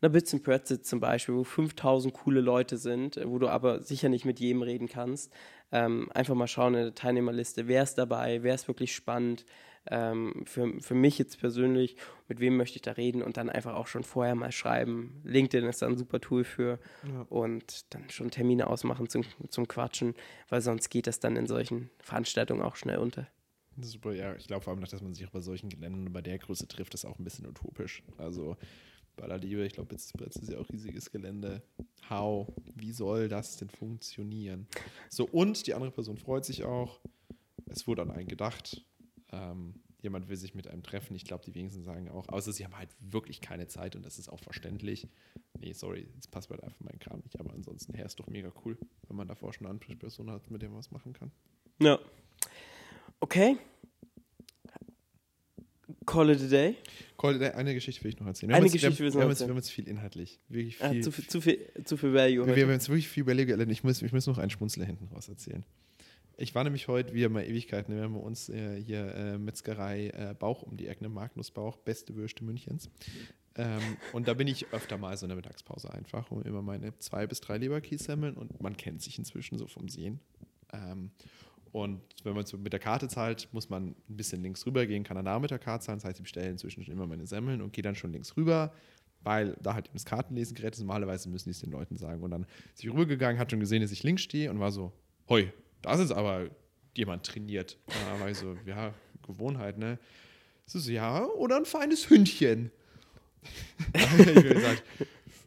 [SPEAKER 1] einer Bits and Pretzels zum Beispiel, wo 5000 coole Leute sind, wo du aber sicher nicht mit jedem reden kannst. Ähm, einfach mal schauen in der Teilnehmerliste, wer ist dabei, wer ist wirklich spannend, ähm, für, für mich jetzt persönlich, mit wem möchte ich da reden und dann einfach auch schon vorher mal schreiben. LinkedIn ist da ein super Tool für ja. und dann schon Termine ausmachen zum, zum Quatschen, weil sonst geht das dann in solchen Veranstaltungen auch schnell unter.
[SPEAKER 2] Super, ja, ich glaube vor allem, dass man sich auch bei solchen Geländen bei der Größe trifft, ist auch ein bisschen utopisch. Also bei aller Liebe, ich glaube, jetzt ist ja auch riesiges Gelände. How? Wie soll das denn funktionieren? So, und die andere Person freut sich auch. Es wurde an einen gedacht ähm, jemand will sich mit einem treffen. Ich glaube, die wenigsten sagen auch, außer sie haben halt wirklich keine Zeit und das ist auch verständlich. Nee, sorry, jetzt passt halt einfach mein Kram nicht. Aber ansonsten, her ist doch mega cool, wenn man davor schon eine Ansprechperson hat, mit der man was machen kann.
[SPEAKER 1] Ja. Okay. Call it a day.
[SPEAKER 2] Call it a day. Eine Geschichte will ich noch erzählen.
[SPEAKER 1] Wir Eine jetzt, Geschichte
[SPEAKER 2] wir, wir, haben jetzt, wir haben jetzt viel inhaltlich. Wirklich
[SPEAKER 1] ah,
[SPEAKER 2] viel.
[SPEAKER 1] Ah, zu, viel, zu, viel, zu viel Value.
[SPEAKER 2] Wir, wir haben jetzt wirklich viel Value erlebt. Ich muss, ich muss noch einen Schmunzler hinten raus erzählen. Ich war nämlich heute wieder mal Ewigkeiten. Wir haben uns äh, hier äh, Metzgerei äh, Bauch um die Ecke, Magnus Bauch, beste Würste Münchens. Ähm, und da bin ich öfter mal so in der Mittagspause einfach, um immer meine zwei bis drei Leberkies sammeln und man kennt sich inzwischen so vom Sehen. Ähm, und wenn man so mit der Karte zahlt, muss man ein bisschen links rüber gehen, kann danach mit der Karte zahlen. Das heißt, ich bestelle inzwischen schon immer meine Semmeln und gehe dann schon links rüber, weil da halt das Kartenlesengerät ist. Normalerweise müssen die es den Leuten sagen. Und dann ist ich rübergegangen, hat schon gesehen, dass ich links stehe und war so, hoi, das ist aber jemand trainiert. So, ja, Gewohnheit, ne? So, so ja, oder ein feines Hündchen. ich gesagt,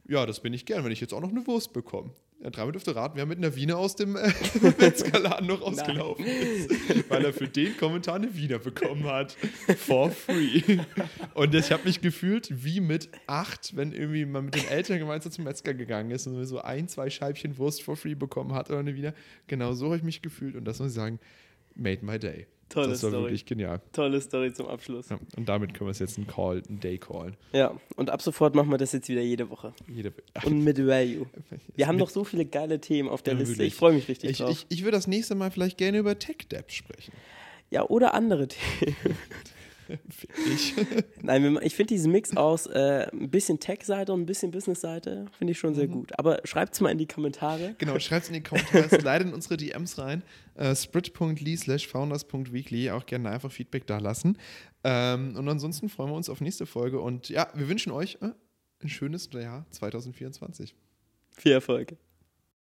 [SPEAKER 2] ja, das bin ich gern, wenn ich jetzt auch noch eine Wurst bekomme. Ja, dreimal dürfte raten, wer mit einer Wiener aus dem äh, Metzgerladen noch ausgelaufen ist. Weil er für den Kommentar eine Wiener bekommen hat. For free. Und ich habe mich gefühlt wie mit acht, wenn irgendwie man mit den Eltern gemeinsam zum Metzger gegangen ist und so ein, zwei Scheibchen Wurst for free bekommen hat oder eine Wiener. Genau so habe ich mich gefühlt. Und das muss ich sagen, made my day.
[SPEAKER 1] Tolle
[SPEAKER 2] das war
[SPEAKER 1] Story.
[SPEAKER 2] wirklich genial.
[SPEAKER 1] Tolle Story zum Abschluss.
[SPEAKER 2] Ja, und damit können wir es jetzt einen Call, einen Day callen.
[SPEAKER 1] Ja, und ab sofort machen wir das jetzt wieder jede Woche.
[SPEAKER 2] Jede,
[SPEAKER 1] Und mit Value. Wir haben noch so viele geile Themen auf der
[SPEAKER 2] Ja,
[SPEAKER 1] Liste.
[SPEAKER 2] wirklich.
[SPEAKER 1] Ich freue mich richtig
[SPEAKER 2] Ich,
[SPEAKER 1] drauf.
[SPEAKER 2] ich, ich würde das nächste Mal vielleicht gerne über Tech-Dapps sprechen.
[SPEAKER 1] ja, oder andere Themen.
[SPEAKER 2] Ich.
[SPEAKER 1] Nein, ich finde diesen Mix aus äh, ein bisschen Tech-Seite und ein bisschen Business-Seite, finde ich schon
[SPEAKER 2] Mhm.
[SPEAKER 1] sehr gut. Aber schreibt es mal in die Kommentare.
[SPEAKER 2] Genau, schreibt es in die Kommentare, leitet in unsere DMs rein. Äh, sprit.ly slash founders.weekly. Auch gerne einfach Feedback da lassen. Ähm, und ansonsten freuen wir uns auf nächste Folge. Und ja, wir wünschen euch äh, ein schönes Jahr 2024.
[SPEAKER 1] Viel Erfolg.